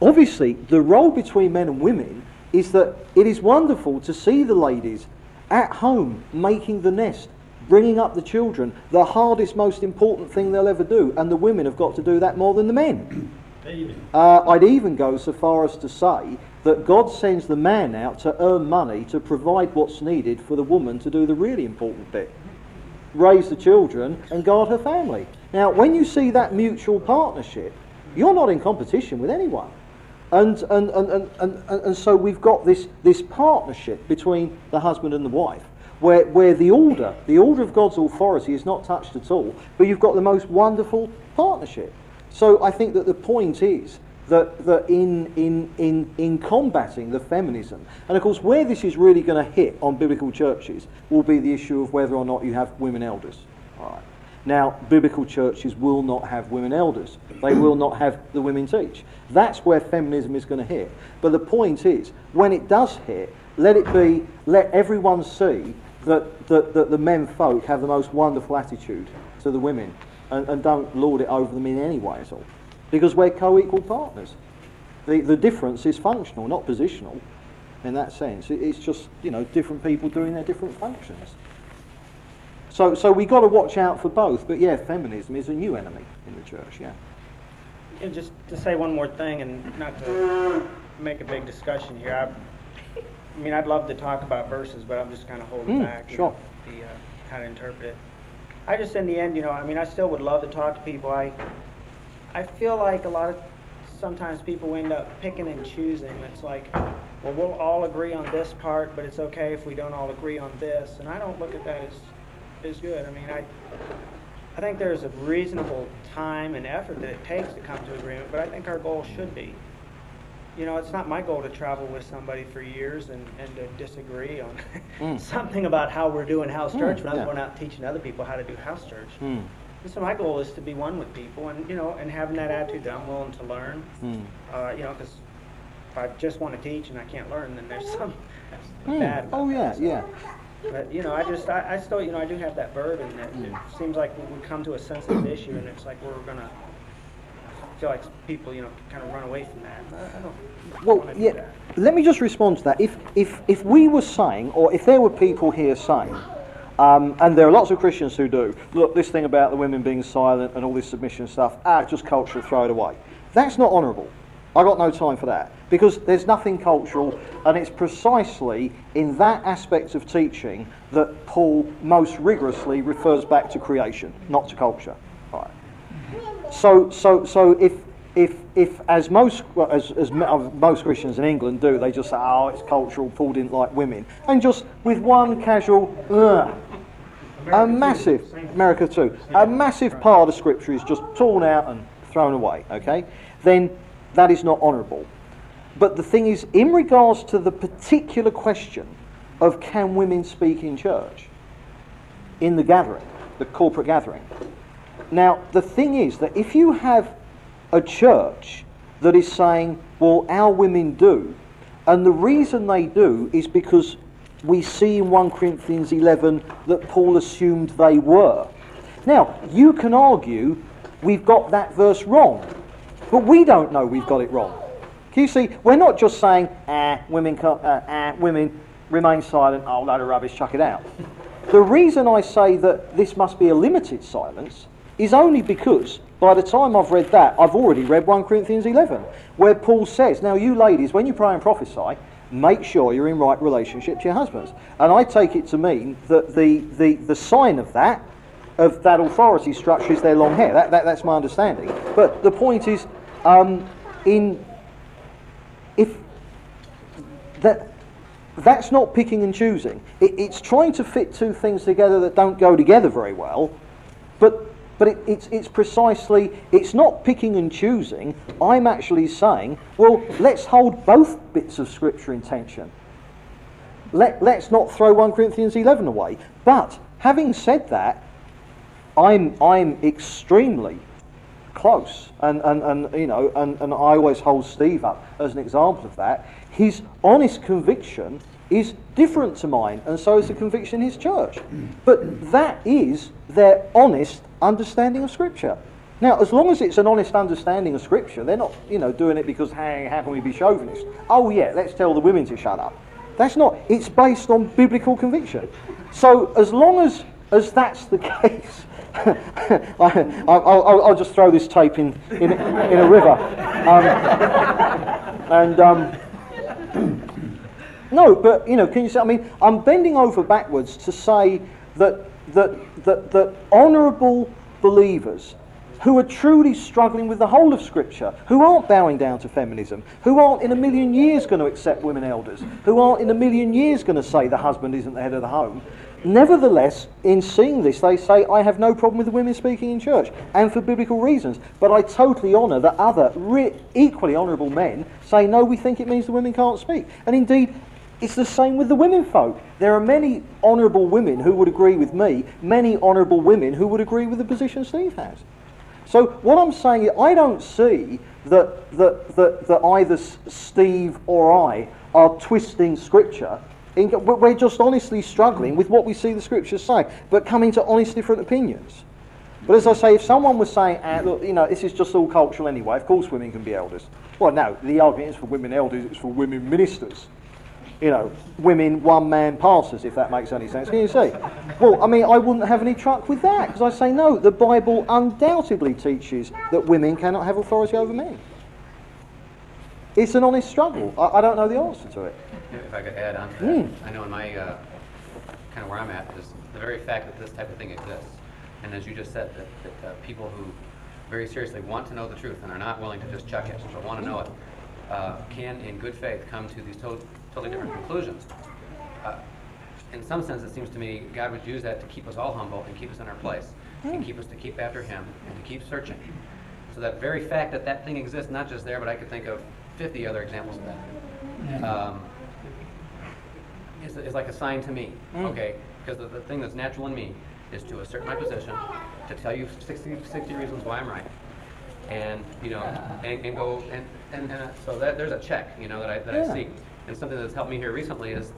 obviously the role between men and women is that it is wonderful to see the ladies at home making the nest, bringing up the children, the hardest, most important thing they'll ever do, and the women have got to do that more than the men. Uh, I'd even go so far as to say that God sends the man out to earn money to provide what's needed for the woman to do the really important bit raise the children and guard her family. Now, when you see that mutual partnership, you're not in competition with anyone. And, and, and, and, and, and, so we've got this, this partnership between the husband and the wife. Where, where the order, the order of God's authority is not touched at all, but you've got the most wonderful partnership. So I think that the point is that, that in, in, in, in combating the feminism, and of course where this is really going to hit on biblical churches will be the issue of whether or not you have women elders. Now, biblical churches will not have women elders. They will not have the women teach. That's where feminism is going to hit. But the point is, when it does hit, let it be, let everyone see that, that, that the men folk have the most wonderful attitude to the women and, and don't lord it over them in any way at all because we're co-equal partners. The, the difference is functional, not positional in that sense. It, it's just, you know, different people doing their different functions. So, so we've got to watch out for both. But yeah, feminism is a new enemy in the church, yeah. And just to say one more thing, and not to make a big discussion here, I, I mean, I'd love to talk about verses, but I'm just kind of holding Mm, back. you know, The, uh, how to interpret it. I just, in the end, you know, I mean, I still would love to talk to people. I, I feel like a lot of, sometimes people end up picking and choosing. It's like, well, we'll all agree on this part, but it's okay if we don't all agree on this. And I don't look at that as, as good. I mean, I, I think there's a reasonable time and effort that it takes to come to agreement, but I think our goal should be. You know, it's not my goal to travel with somebody for years and, and to disagree on Mm. something about how we're doing house Mm, church when I'm yeah. going out teaching other people how to do house church. Mm, And so my goal is to be one with people and, you know, and having that attitude that I'm willing to learn. mm. Uh, you know, because if I just want to teach and I can't learn, then there's some Mm. bad Oh, yeah, that. So- yeah. But, you know, I just, I, I still, you know, I do have that burden that it seems like we come to a sensitive issue and it's like we're going to feel like people, you know, kind of run away from that. I, I don't Well, want to do yeah. Let me just respond to that. If, if, if we were saying, or if there were people here saying, um, and there are lots of Christians who do, look, this thing about the women being silent and all this submission stuff, ah, just cultural, throw it away. That's not honourable. I got no time for that because there's nothing cultural, and it's precisely in that aspect of teaching that Paul most rigorously refers back to creation, not to culture. Right. So, so, so if, if, if as most, well, as, as most Christians in England do, they just say, oh, it's cultural, Paul didn't like women. And just with one casual, ugh, a massive. America too, a massive part of Scripture is just torn out and thrown away, okay? Then that is not honourable. But the thing is, in regards to the particular question of can women speak in church, in the gathering, the corporate gathering, now, the thing is that if you have a church that is saying, well, our women do, and the reason they do is because we see in 1 Corinthians 11 that Paul assumed they were. Now, you can argue we've got that verse wrong, but we don't know we've got it wrong. Can you see? We're not just saying, ah, women, uh, ah, women remain silent, oh, load of rubbish, chuck it out. The reason I say that this must be a limited silence is only because by the time I've read that, I've already read 1 Corinthians 11, where Paul says, Now, you ladies, when you pray and prophesy, make sure you're in right relationship to your husbands. And I take it to mean that the, the, the sign of that, of that authority structure, is their long hair. That, that, that's my understanding. But the point is, um, in if that that's not picking and choosing. It, it's trying to fit two things together that don't go together very well, but but it, it's it's precisely it's not picking and choosing. I'm actually saying, well, let's hold both bits of scripture in tension. Let let's not throw 1 Corinthians 11 away. But having said that, I'm I'm extremely close. And, and, and you know, and, and I always hold Steve up as an example of that. His honest conviction is different to mine, and so is the conviction in his church. But that is their honest understanding of Scripture. Now, as long as it's an honest understanding of Scripture, they're not, you know, doing it because hey, how can we be chauvinist? Oh yeah, let's tell the women to shut up. That's not. It's based on biblical conviction. So as long as as that's the case, I, will just throw this tape in in, in a river. Um, and um, no, but you know, can you say? I mean, I'm bending over backwards to say that that that, that honourable believers who are truly struggling with the whole of Scripture, who aren't bowing down to feminism, who aren't in a million years going to accept women elders, who aren't in a million years going to say the husband isn't the head of the home. Nevertheless, in seeing this, they say, I have no problem with the women speaking in church, and for biblical reasons. But I totally honour that other, re- equally honourable men say, no, we think it means the women can't speak. And indeed, it's the same with the women folk. There are many honourable women who would agree with me, many honourable women who would agree with the position Steve has. So what I'm saying is I don't see that, that, that, that either Steve or I are twisting Scripture. We're just honestly struggling with what we see the Scriptures say, but coming to honest different opinions. But as I say, if someone was saying, ah, look, you know, this is just all cultural anyway, of course women can be elders. Well, no, the argument is for women elders, it's for women ministers you know, women one man pastors, if that makes any sense. Can you see? Well, I mean, I wouldn't have any truck with that because I say no, the Bible undoubtedly teaches that women cannot have authority over men. It's an honest struggle. I, I don't know the answer to it. If I could add on to that, mm. I know in my uh, kind of where I'm at is the very fact that this type of thing exists, and as you just said, that, that uh, people who very seriously want to know the truth and are not willing to just chuck it, but want to know it, uh, can, in good faith, come to these to- totally different conclusions. Uh, in some sense, it seems to me God would use that to keep us all humble and keep us in our place, and hmm. keep us to keep after Him and to keep searching. So that very fact that that thing exists, not just there, but I could think of 50 other examples of that, um, is, is like a sign to me. Hmm. Okay, because the, the thing that's natural in me is to assert my position, to tell you 60, 60 reasons why I'm right, and you know, and, and go and, and, and uh, so that there's a check, you know, that I that yeah. I see. And something that's helped me here recently is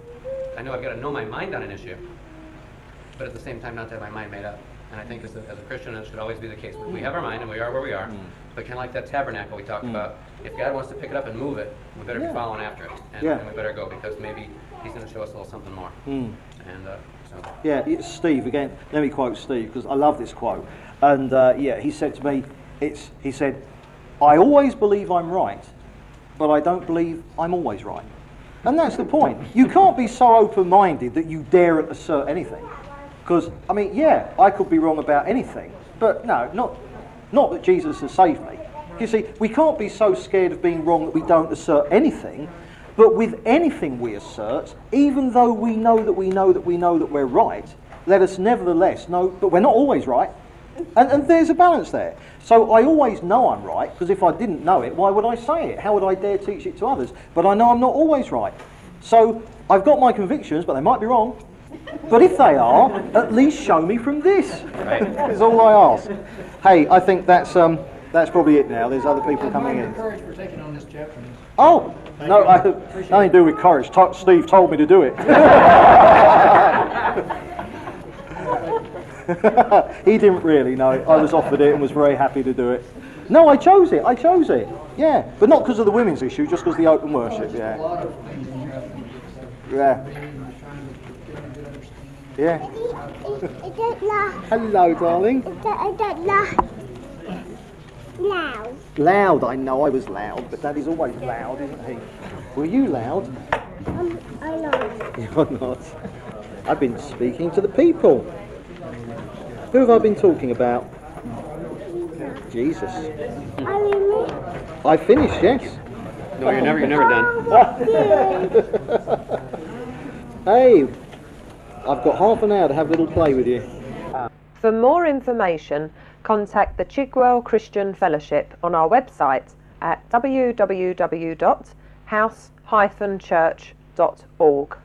I know I've got to know my mind on an issue, but at the same time not to have my mind made up. And I think as a, as a Christian, it should always be the case. We have our mind and we are where we are, mm. but kind of like that tabernacle we talked mm. about, if God wants to pick it up and move it, we better yeah. be following after it. And, yeah. and, we better go because maybe He's going to show us a little something more. Mm. And uh, so. Yeah, it's Steve again. Let me quote Steve because I love this quote. And uh, yeah, he said to me, it's, he said, I always believe I'm right, but I don't believe I'm always right. And that's the point. You can't be so open minded that you dare assert anything. Because, I mean, yeah, I could be wrong about anything, but no, not, not that Jesus has saved me. You see, we can't be so scared of being wrong that we don't assert anything, but with anything we assert, even though we know that we know that we know that we're right, let us nevertheless know that we're not always right. And, and there's a balance there. So I always know I'm right, because if I didn't know it, why would I say it? How would I dare teach it to others? But I know I'm not always right. So I've got my convictions, but they might be wrong. But if they are, at least show me from this. Right. Is all I ask. Hey, I think that's um, that's probably it now. There's other people coming in. Courage for taking on this chapter. Oh, no, I, nothing to do with courage. Steve told me to do it. he didn't really know. I was offered it and was very happy to do it. No, I chose it. I chose it. Yeah, but not because of the women's issue, just because of the open worship. Yeah. Yeah. Yeah. Hello, darling. Loud. Loud. I know I was loud, but Daddy's always loud, isn't he? Were you loud? Um, I'm not. You're not. I've been speaking to the people. Who have I been talking about? Jesus. I finished, yes. No, you're never, you're never done. hey, I've got half an hour to have a little play with you. For more information, contact the Chigwell Christian Fellowship on our website at www.house-church.org.